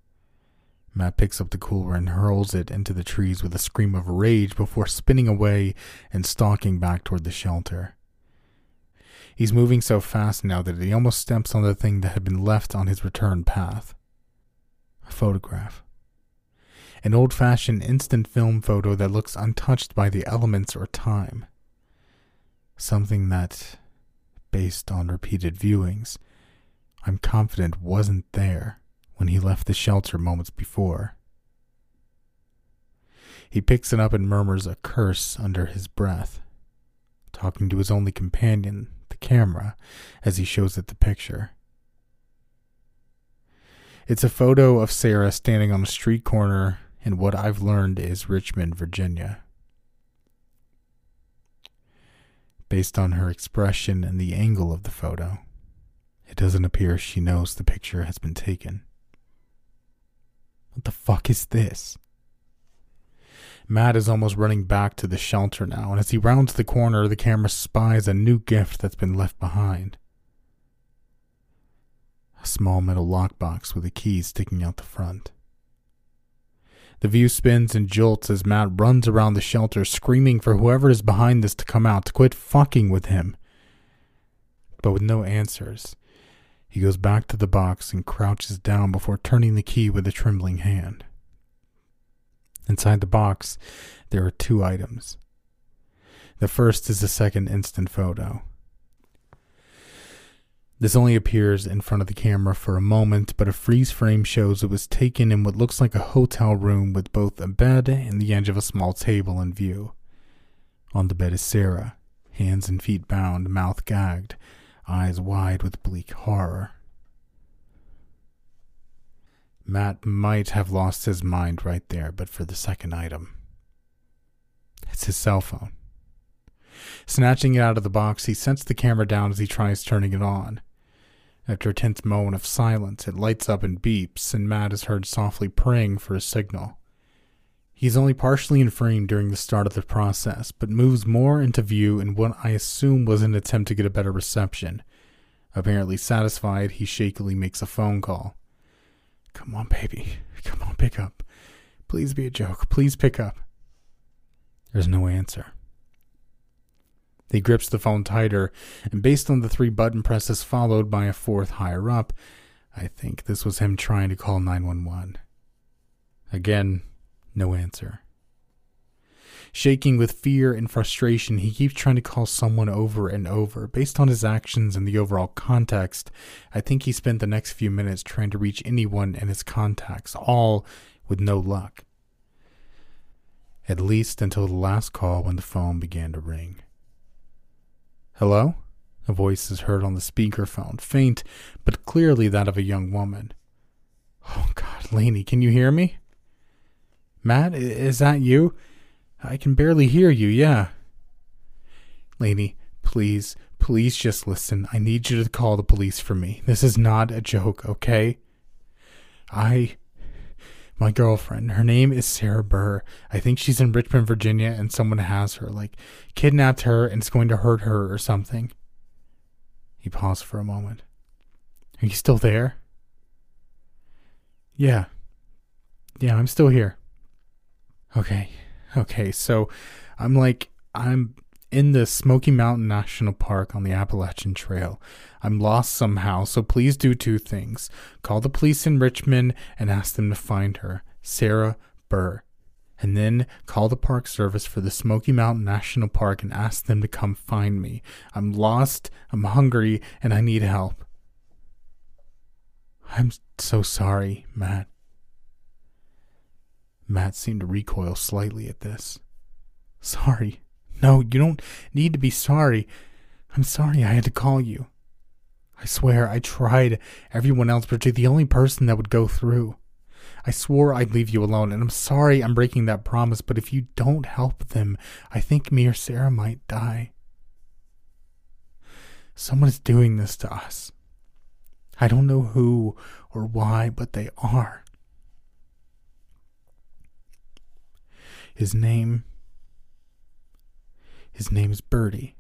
Matt picks up the cooler and hurls it into the trees with a scream of rage before spinning away and stalking back toward the shelter. He's moving so fast now that he almost steps on the thing that had been left on his return path a photograph an old fashioned instant film photo that looks untouched by the elements or time. Something that, based on repeated viewings, I'm confident wasn't there when he left the shelter moments before. He picks it up and murmurs a curse under his breath, talking to his only companion, camera, as he shows it the picture. It's a photo of Sarah standing on a street corner and what I've learned is Richmond, Virginia. Based on her expression and the angle of the photo, it doesn't appear she knows the picture has been taken. What the fuck is this? Matt is almost running back to the shelter now, and as he rounds the corner, the camera spies a new gift that's been left behind a small metal lockbox with a key sticking out the front. The view spins and jolts as Matt runs around the shelter, screaming for whoever is behind this to come out to quit fucking with him. But with no answers, he goes back to the box and crouches down before turning the key with a trembling hand. Inside the box, there are two items. The first is a second instant photo. This only appears in front of the camera for a moment, but a freeze frame shows it was taken in what looks like a hotel room with both a bed and the edge of a small table in view. On the bed is Sarah, hands and feet bound, mouth gagged, eyes wide with bleak horror. Matt might have lost his mind right there, but for the second item. It's his cell phone. Snatching it out of the box, he sets the camera down as he tries turning it on. After a tense moment of silence, it lights up and beeps, and Matt is heard softly praying for a signal. He is only partially in frame during the start of the process, but moves more into view in what I assume was an attempt to get a better reception. Apparently satisfied, he shakily makes a phone call. Come on, baby. Come on, pick up. Please be a joke. Please pick up. There's no answer. He grips the phone tighter, and based on the three button presses followed by a fourth higher up, I think this was him trying to call 911. Again, no answer. Shaking with fear and frustration, he keeps trying to call someone over and over. Based on his actions and the overall context, I think he spent the next few minutes trying to reach anyone in his contacts, all with no luck. At least until the last call when the phone began to ring. Hello? A voice is heard on the speakerphone, faint, but clearly that of a young woman. Oh, God, Laney, can you hear me? Matt, is that you? I can barely hear you, yeah. Laney, please, please just listen. I need you to call the police for me. This is not a joke, okay? I my girlfriend. Her name is Sarah Burr. I think she's in Richmond, Virginia, and someone has her, like, kidnapped her and is going to hurt her or something. He paused for a moment. Are you still there? Yeah. Yeah, I'm still here. Okay. Okay, so I'm like, I'm in the Smoky Mountain National Park on the Appalachian Trail. I'm lost somehow, so please do two things. Call the police in Richmond and ask them to find her, Sarah Burr. And then call the Park Service for the Smoky Mountain National Park and ask them to come find me. I'm lost, I'm hungry, and I need help. I'm so sorry, Matt. Matt seemed to recoil slightly at this. Sorry. No, you don't need to be sorry. I'm sorry I had to call you. I swear I tried everyone else, but you're the only person that would go through. I swore I'd leave you alone, and I'm sorry I'm breaking that promise, but if you don't help them, I think me or Sarah might die. Someone is doing this to us. I don't know who or why, but they are. His name his name's Birdie.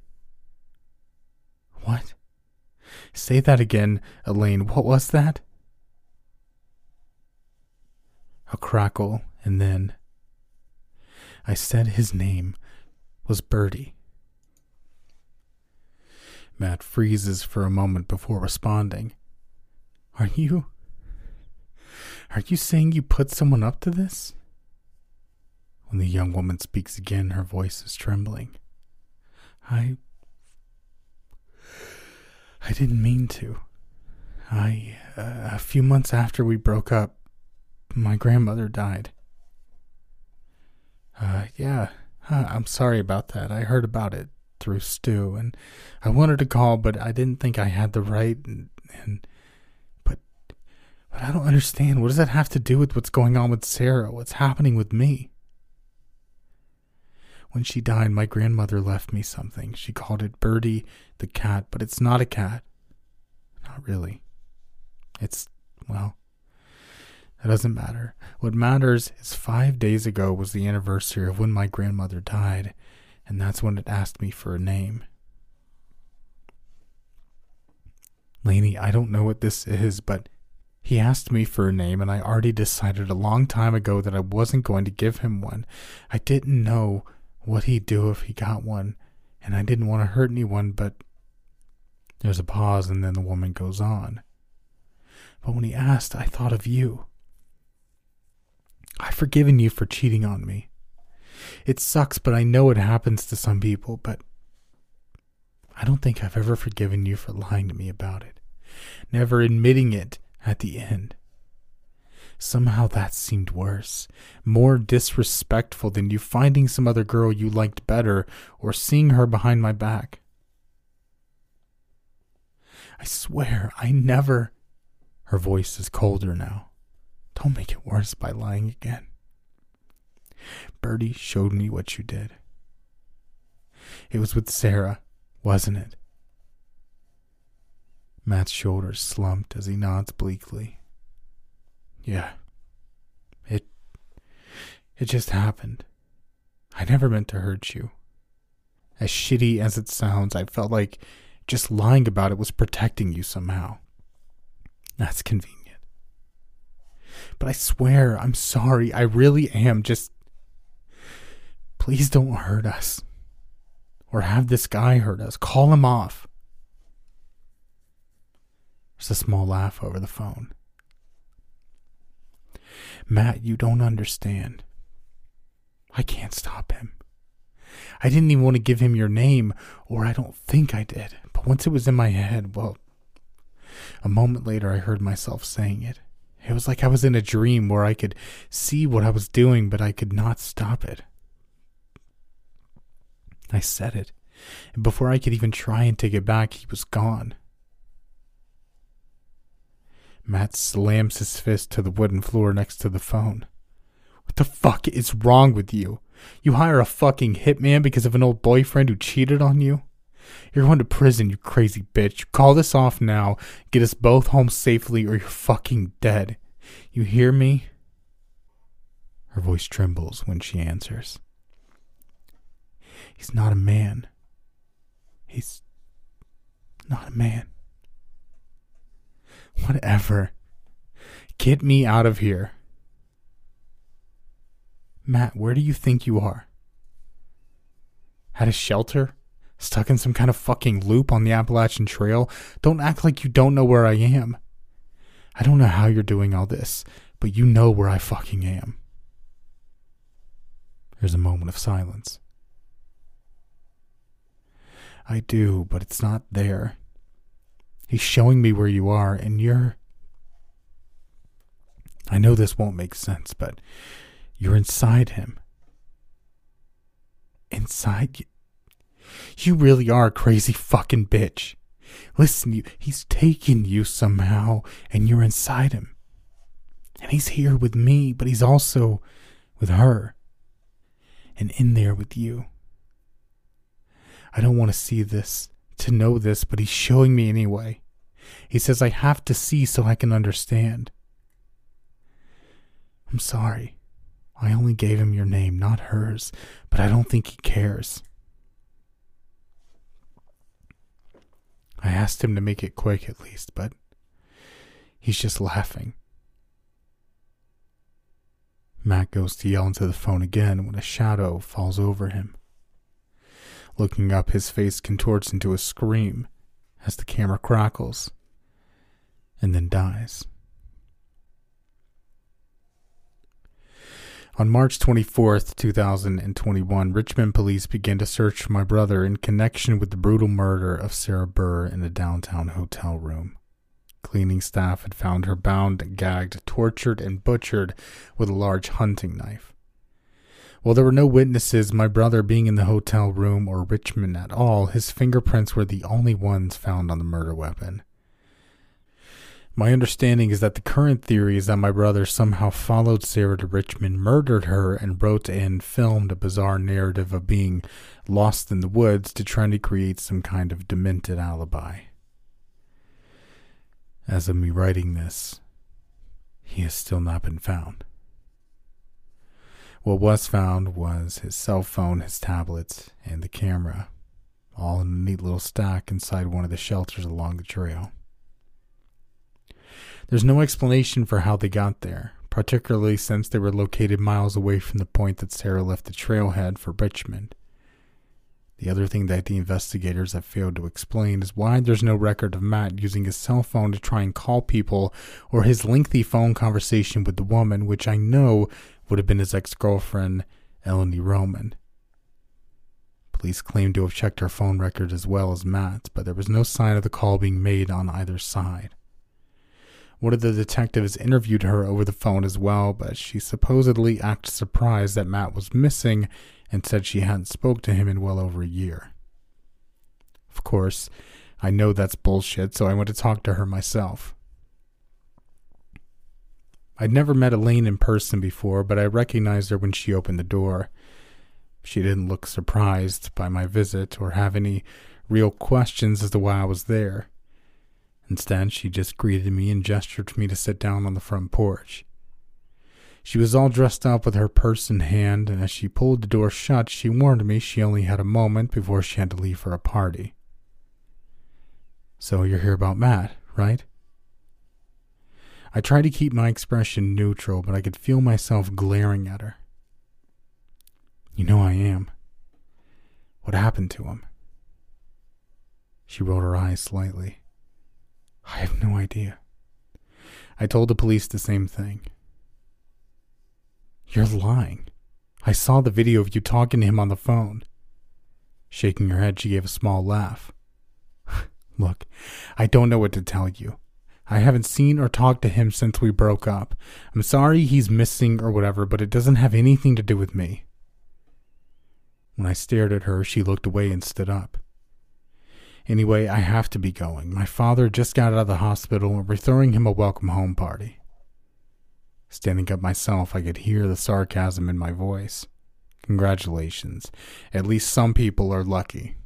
What? Say that again, Elaine. What was that? A crackle, and then. I said his name was Birdie. Matt freezes for a moment before responding. Are you. Are you saying you put someone up to this? When the young woman speaks again, her voice is trembling. I. I didn't mean to. I. Uh, a few months after we broke up, my grandmother died. Uh, yeah, I'm sorry about that. I heard about it through Stu, and I wanted to call, but I didn't think I had the right. And, and but But I don't understand. What does that have to do with what's going on with Sarah? What's happening with me? When she died, my grandmother left me something. She called it Birdie the cat, but it's not a cat. Not really. It's, well, it doesn't matter. What matters is five days ago was the anniversary of when my grandmother died, and that's when it asked me for a name. Lainey, I don't know what this is, but he asked me for a name, and I already decided a long time ago that I wasn't going to give him one. I didn't know what he'd do if he got one, and I didn't want to hurt anyone, but there's a pause, and then the woman goes on. But when he asked, I thought of you. I've forgiven you for cheating on me. It sucks, but I know it happens to some people, but I don't think I've ever forgiven you for lying to me about it, never admitting it at the end. Somehow that seemed worse, more disrespectful than you finding some other girl you liked better or seeing her behind my back. I swear, I never. Her voice is colder now. Don't make it worse by lying again. Birdie showed me what you did. It was with Sarah, wasn't it? Matt's shoulders slumped as he nods bleakly. Yeah. It. It just happened. I never meant to hurt you. As shitty as it sounds, I felt like just lying about it was protecting you somehow. That's convenient. But I swear, I'm sorry. I really am. Just. Please don't hurt us. Or have this guy hurt us. Call him off. There's a small laugh over the phone. Matt, you don't understand. I can't stop him. I didn't even want to give him your name, or I don't think I did. But once it was in my head, well, a moment later I heard myself saying it. It was like I was in a dream where I could see what I was doing, but I could not stop it. I said it, and before I could even try and take it back, he was gone. Matt slams his fist to the wooden floor next to the phone. What the fuck is wrong with you? You hire a fucking hitman because of an old boyfriend who cheated on you? You're going to prison, you crazy bitch. Call this off now. Get us both home safely or you're fucking dead. You hear me? Her voice trembles when she answers. He's not a man. He's not a man. Whatever. Get me out of here. Matt, where do you think you are? At a shelter? Stuck in some kind of fucking loop on the Appalachian Trail? Don't act like you don't know where I am. I don't know how you're doing all this, but you know where I fucking am. There's a moment of silence. I do, but it's not there. He's showing me where you are, and you're. I know this won't make sense, but you're inside him. Inside you. You really are a crazy fucking bitch. Listen, you, he's taken you somehow, and you're inside him. And he's here with me, but he's also with her. And in there with you. I don't want to see this, to know this, but he's showing me anyway. He says I have to see so I can understand. I'm sorry. I only gave him your name, not hers, but I don't think he cares. I asked him to make it quick at least, but he's just laughing. Matt goes to yell into the phone again when a shadow falls over him. Looking up, his face contorts into a scream as the camera crackles and then dies. On March 24th, 2021, Richmond police began to search for my brother in connection with the brutal murder of Sarah Burr in a downtown hotel room. Cleaning staff had found her bound, gagged, tortured, and butchered with a large hunting knife. While there were no witnesses, my brother being in the hotel room or Richmond at all, his fingerprints were the only ones found on the murder weapon. My understanding is that the current theory is that my brother somehow followed Sarah to Richmond, murdered her, and wrote and filmed a bizarre narrative of being lost in the woods to try to create some kind of demented alibi. As of me writing this, he has still not been found. What was found was his cell phone, his tablets, and the camera, all in a neat little stack inside one of the shelters along the trail. There's no explanation for how they got there, particularly since they were located miles away from the point that Sarah left the trailhead for Richmond. The other thing that the investigators have failed to explain is why there's no record of Matt using his cell phone to try and call people or his lengthy phone conversation with the woman, which I know would have been his ex girlfriend, Eleni Roman. Police claimed to have checked her phone record as well as Matt's, but there was no sign of the call being made on either side. One of the detectives interviewed her over the phone as well, but she supposedly acted surprised that Matt was missing and said she hadn't spoke to him in well over a year. Of course, I know that's bullshit, so I went to talk to her myself. I'd never met Elaine in person before, but I recognized her when she opened the door. She didn't look surprised by my visit or have any real questions as to why I was there. Instead, she just greeted me and gestured to me to sit down on the front porch. She was all dressed up with her purse in hand, and as she pulled the door shut, she warned me she only had a moment before she had to leave for a party. So you're here about Matt, right? I tried to keep my expression neutral, but I could feel myself glaring at her. You know I am. What happened to him? She rolled her eyes slightly. I have no idea. I told the police the same thing. You're lying. I saw the video of you talking to him on the phone. Shaking her head, she gave a small laugh. Look, I don't know what to tell you. I haven't seen or talked to him since we broke up. I'm sorry he's missing or whatever, but it doesn't have anything to do with me. When I stared at her, she looked away and stood up. Anyway, I have to be going. My father just got out of the hospital and we're throwing him a welcome home party. Standing up myself, I could hear the sarcasm in my voice. Congratulations. At least some people are lucky.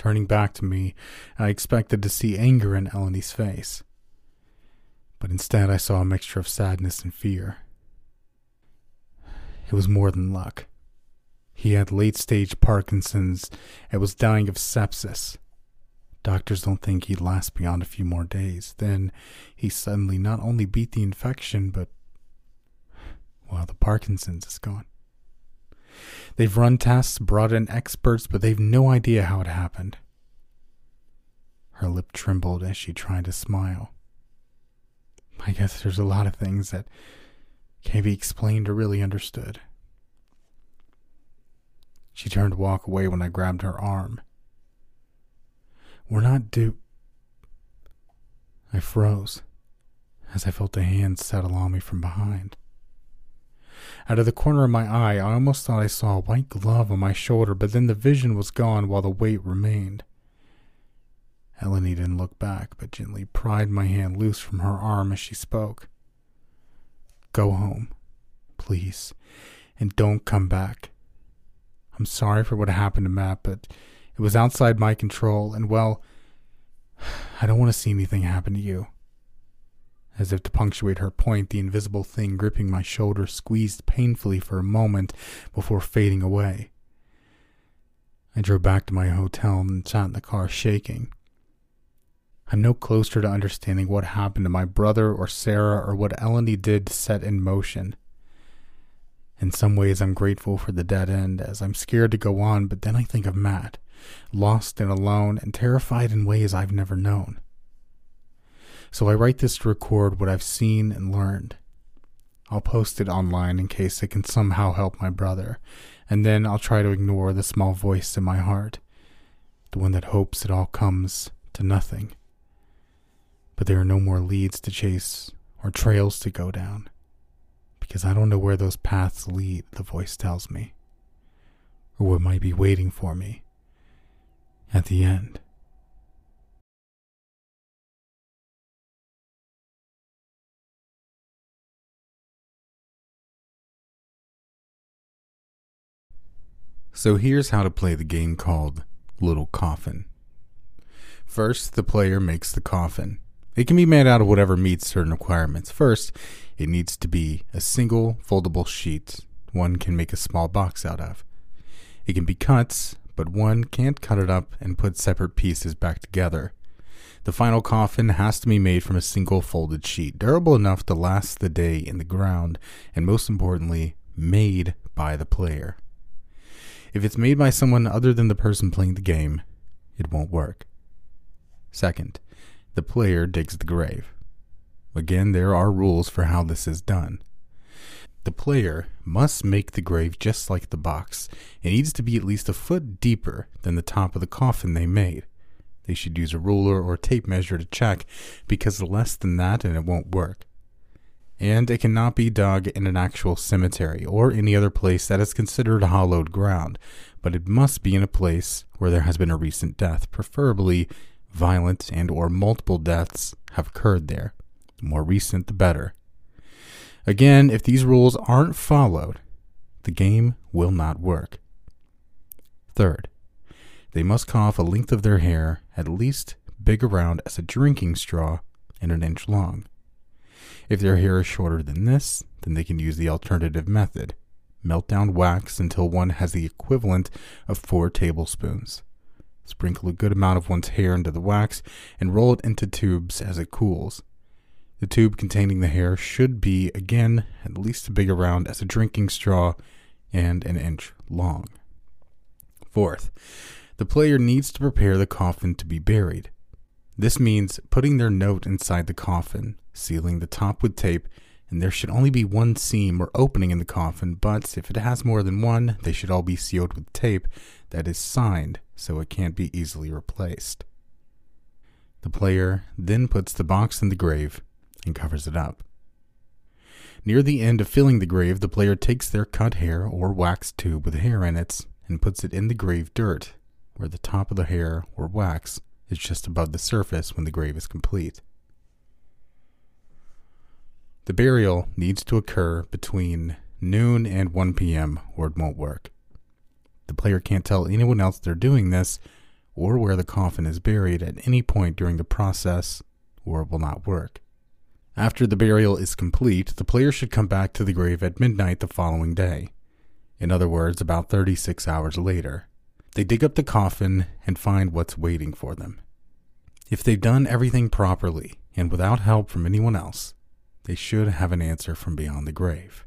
Turning back to me, I expected to see anger in Eleni's face. But instead, I saw a mixture of sadness and fear. It was more than luck. He had late stage Parkinson's and was dying of sepsis. Doctors don't think he'd last beyond a few more days. Then he suddenly not only beat the infection, but, well, the Parkinson's is gone. They've run tests, brought in experts, but they've no idea how it happened. Her lip trembled as she tried to smile. I guess there's a lot of things that can't be explained or really understood. She turned to walk away when I grabbed her arm. We're not due. I froze as I felt a hand settle on me from behind. Out of the corner of my eye, I almost thought I saw a white glove on my shoulder, but then the vision was gone while the weight remained. Eleni didn't look back, but gently pried my hand loose from her arm as she spoke. Go home, please, and don't come back. I'm sorry for what happened to Matt, but it was outside my control, and well, I don't want to see anything happen to you. As if to punctuate her point, the invisible thing gripping my shoulder squeezed painfully for a moment before fading away. I drove back to my hotel and sat in the car shaking. I'm no closer to understanding what happened to my brother or Sarah or what Eleni did to set in motion. In some ways, I'm grateful for the dead end, as I'm scared to go on, but then I think of Matt, lost and alone, and terrified in ways I've never known. So I write this to record what I've seen and learned. I'll post it online in case it can somehow help my brother, and then I'll try to ignore the small voice in my heart, the one that hopes it all comes to nothing. But there are no more leads to chase or trails to go down because I don't know where those paths lead, the voice tells me, or what might be waiting for me at the end. So here's how to play the game called Little Coffin. First, the player makes the coffin. It can be made out of whatever meets certain requirements. First, it needs to be a single foldable sheet one can make a small box out of. It can be cut, but one can't cut it up and put separate pieces back together. The final coffin has to be made from a single folded sheet, durable enough to last the day in the ground, and most importantly, made by the player. If it's made by someone other than the person playing the game, it won't work. Second, the player digs the grave. Again, there are rules for how this is done. The player must make the grave just like the box. It needs to be at least a foot deeper than the top of the coffin they made. They should use a ruler or tape measure to check, because less than that and it won't work. And it cannot be dug in an actual cemetery or any other place that is considered hallowed ground, but it must be in a place where there has been a recent death, preferably violent and or multiple deaths have occurred there. The more recent the better. Again, if these rules aren't followed, the game will not work. Third, they must cough a length of their hair at least big around as a drinking straw and an inch long. If their hair is shorter than this, then they can use the alternative method melt down wax until one has the equivalent of four tablespoons. Sprinkle a good amount of one's hair into the wax and roll it into tubes as it cools. The tube containing the hair should be, again, at least as big around as a drinking straw and an inch long. Fourth, the player needs to prepare the coffin to be buried. This means putting their note inside the coffin, sealing the top with tape, and there should only be one seam or opening in the coffin, but if it has more than one, they should all be sealed with tape that is signed so it can't be easily replaced. The player then puts the box in the grave and covers it up. Near the end of filling the grave, the player takes their cut hair or wax tube with hair in it and puts it in the grave dirt, where the top of the hair or wax is just above the surface when the grave is complete. The burial needs to occur between noon and 1 p.m., or it won't work. The player can't tell anyone else they're doing this or where the coffin is buried at any point during the process, or it will not work. After the burial is complete, the player should come back to the grave at midnight the following day. In other words, about 36 hours later. They dig up the coffin and find what's waiting for them. If they've done everything properly and without help from anyone else, they should have an answer from beyond the grave.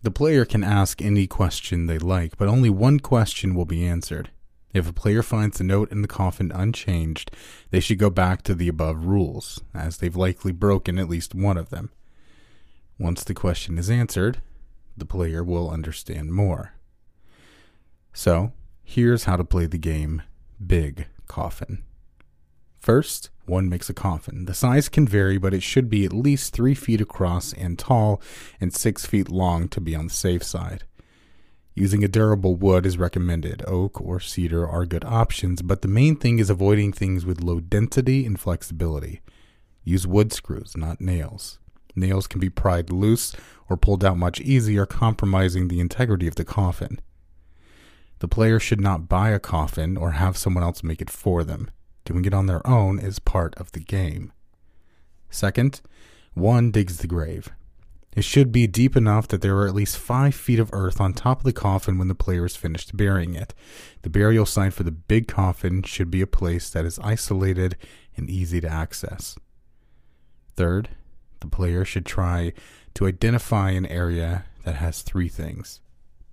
The player can ask any question they like, but only one question will be answered, if a player finds the note in the coffin unchanged, they should go back to the above rules, as they've likely broken at least one of them. Once the question is answered, the player will understand more. So, here's how to play the game Big Coffin. First, one makes a coffin. The size can vary, but it should be at least 3 feet across and tall and 6 feet long to be on the safe side. Using a durable wood is recommended. Oak or cedar are good options, but the main thing is avoiding things with low density and flexibility. Use wood screws, not nails. Nails can be pried loose or pulled out much easier, compromising the integrity of the coffin. The player should not buy a coffin or have someone else make it for them. Doing it on their own is part of the game. Second, one digs the grave. It should be deep enough that there are at least five feet of earth on top of the coffin when the player is finished burying it. The burial site for the big coffin should be a place that is isolated and easy to access. Third, the player should try to identify an area that has three things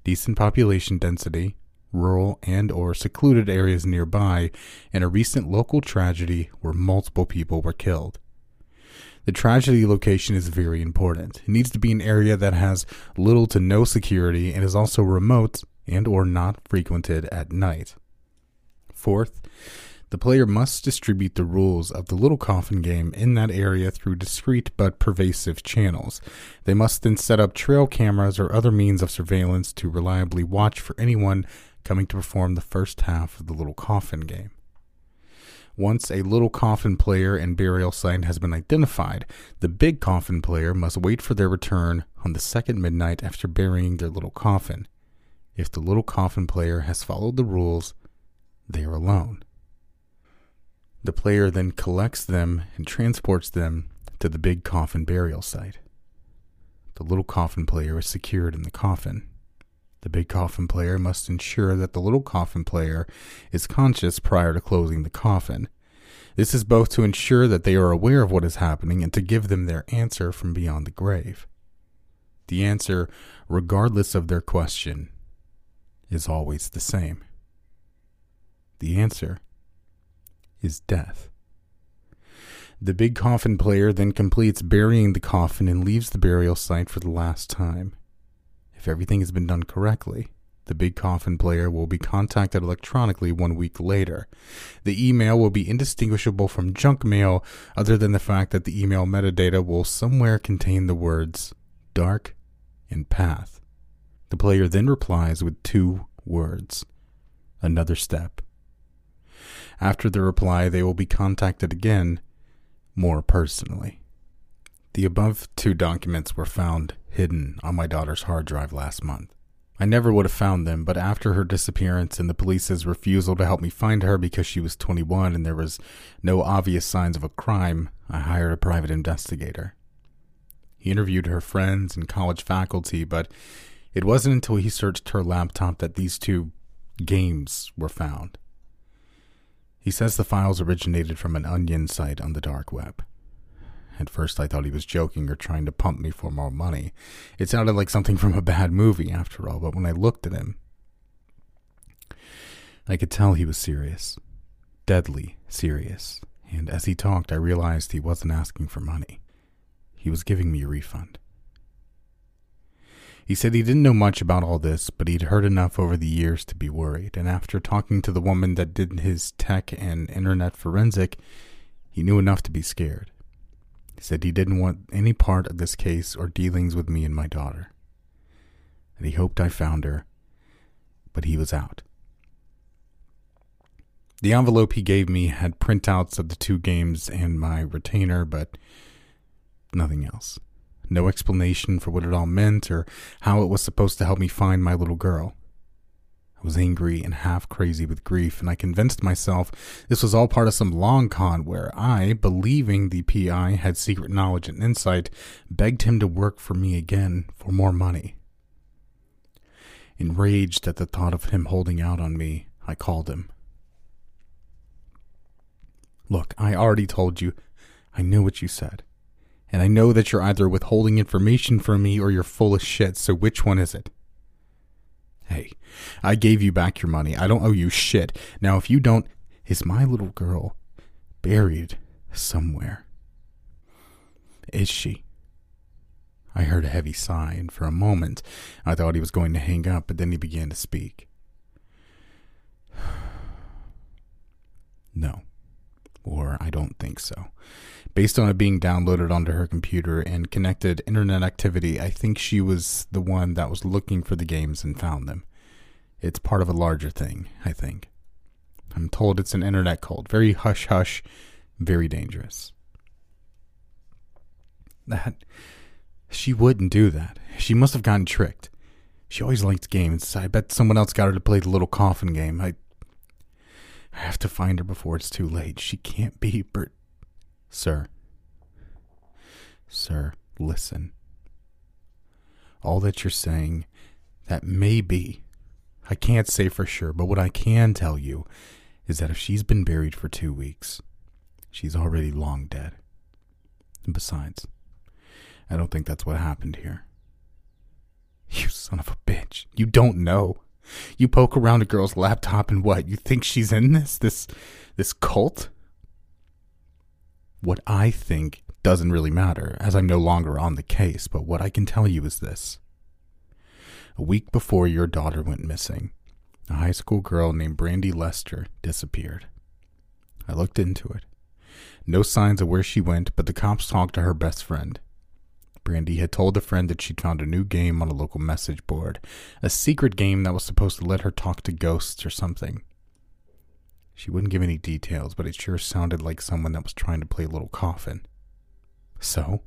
decent population density, rural and or secluded areas nearby, and a recent local tragedy where multiple people were killed. The tragedy location is very important. It needs to be an area that has little to no security and is also remote and or not frequented at night. Fourth, the player must distribute the rules of the little coffin game in that area through discreet but pervasive channels. They must then set up trail cameras or other means of surveillance to reliably watch for anyone coming to perform the first half of the little coffin game. Once a little coffin player and burial site has been identified, the big coffin player must wait for their return on the second midnight after burying their little coffin. If the little coffin player has followed the rules, they are alone. The player then collects them and transports them to the big coffin burial site. The little coffin player is secured in the coffin. The big coffin player must ensure that the little coffin player is conscious prior to closing the coffin. This is both to ensure that they are aware of what is happening and to give them their answer from beyond the grave. The answer, regardless of their question, is always the same. The answer is death. The big coffin player then completes burying the coffin and leaves the burial site for the last time. If everything has been done correctly, the big coffin player will be contacted electronically one week later. The email will be indistinguishable from junk mail, other than the fact that the email metadata will somewhere contain the words dark and path. The player then replies with two words another step. After the reply, they will be contacted again more personally. The above two documents were found hidden on my daughter's hard drive last month. I never would have found them, but after her disappearance and the police's refusal to help me find her because she was 21 and there was no obvious signs of a crime, I hired a private investigator. He interviewed her friends and college faculty, but it wasn't until he searched her laptop that these two games were found. He says the files originated from an onion site on the dark web. At first, I thought he was joking or trying to pump me for more money. It sounded like something from a bad movie, after all, but when I looked at him, I could tell he was serious. Deadly serious. And as he talked, I realized he wasn't asking for money. He was giving me a refund. He said he didn't know much about all this, but he'd heard enough over the years to be worried, and after talking to the woman that did his tech and internet forensic, he knew enough to be scared. He said he didn't want any part of this case or dealings with me and my daughter. And he hoped I found her, but he was out. The envelope he gave me had printouts of the two games and my retainer, but nothing else no explanation for what it all meant or how it was supposed to help me find my little girl. I was angry and half crazy with grief, and I convinced myself this was all part of some long con where I, believing the PI had secret knowledge and insight, begged him to work for me again for more money. Enraged at the thought of him holding out on me, I called him. Look, I already told you. I knew what you said. And I know that you're either withholding information from me or you're full of shit, so which one is it? Hey, I gave you back your money. I don't owe you shit. Now, if you don't, is my little girl buried somewhere? Is she? I heard a heavy sigh, and for a moment I thought he was going to hang up, but then he began to speak. no. Or I don't think so. Based on it being downloaded onto her computer and connected internet activity, I think she was the one that was looking for the games and found them. It's part of a larger thing, I think. I'm told it's an internet cult. Very hush hush, very dangerous. That. She wouldn't do that. She must have gotten tricked. She always liked games. I bet someone else got her to play the little coffin game. I. I have to find her before it's too late. She can't be Bert. Sir. Sir, listen. All that you're saying, that may be. I can't say for sure, but what I can tell you is that if she's been buried for two weeks, she's already long dead. And besides, I don't think that's what happened here. You son of a bitch. You don't know. You poke around a girl's laptop and what? You think she's in this? This this cult? What I think doesn't really matter, as I'm no longer on the case, but what I can tell you is this. A week before your daughter went missing, a high school girl named Brandy Lester disappeared. I looked into it. No signs of where she went, but the cops talked to her best friend. Brandy had told a friend that she'd found a new game on a local message board, a secret game that was supposed to let her talk to ghosts or something. She wouldn't give any details, but it sure sounded like someone that was trying to play a Little Coffin. So?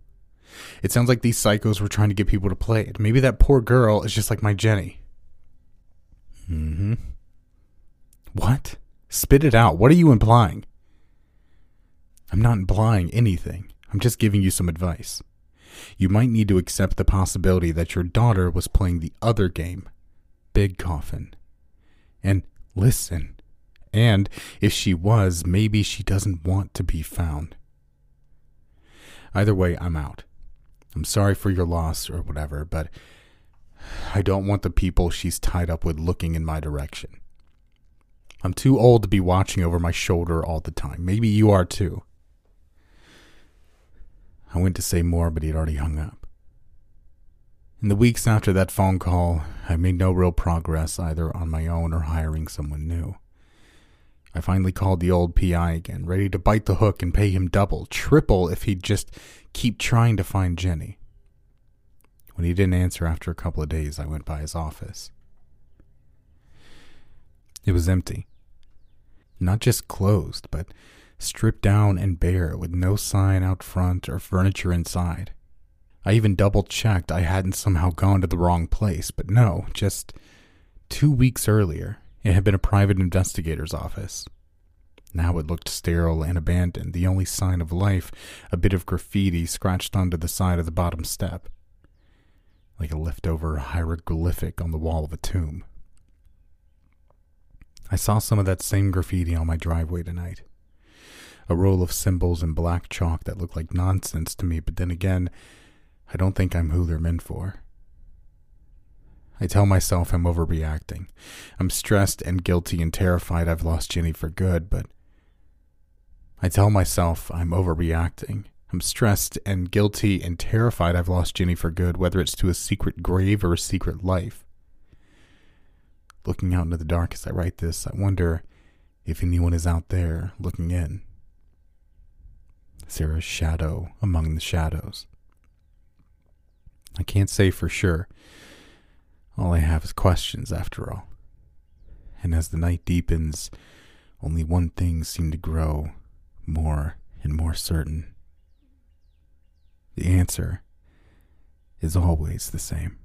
It sounds like these psychos were trying to get people to play it. Maybe that poor girl is just like my Jenny. Mm hmm. What? Spit it out. What are you implying? I'm not implying anything. I'm just giving you some advice. You might need to accept the possibility that your daughter was playing the other game, Big Coffin. And listen. And if she was, maybe she doesn't want to be found. Either way, I'm out. I'm sorry for your loss or whatever, but I don't want the people she's tied up with looking in my direction. I'm too old to be watching over my shoulder all the time. Maybe you are too. I went to say more, but he'd already hung up. In the weeks after that phone call, I made no real progress either on my own or hiring someone new. I finally called the old PI again, ready to bite the hook and pay him double, triple if he'd just keep trying to find Jenny. When he didn't answer after a couple of days, I went by his office. It was empty. Not just closed, but stripped down and bare with no sign out front or furniture inside. I even double checked I hadn't somehow gone to the wrong place, but no, just two weeks earlier, it had been a private investigator's office. Now it looked sterile and abandoned, the only sign of life a bit of graffiti scratched onto the side of the bottom step, like a leftover hieroglyphic on the wall of a tomb. I saw some of that same graffiti on my driveway tonight a roll of symbols in black chalk that looked like nonsense to me, but then again, I don't think I'm who they're meant for. I tell myself I'm overreacting. I'm stressed and guilty and terrified I've lost Jenny for good, but I tell myself I'm overreacting. I'm stressed and guilty and terrified I've lost Jenny for good, whether it's to a secret grave or a secret life. Looking out into the dark as I write this, I wonder if anyone is out there looking in. A shadow among the shadows? I can't say for sure. All I have is questions, after all. And as the night deepens, only one thing seems to grow more and more certain. The answer is always the same.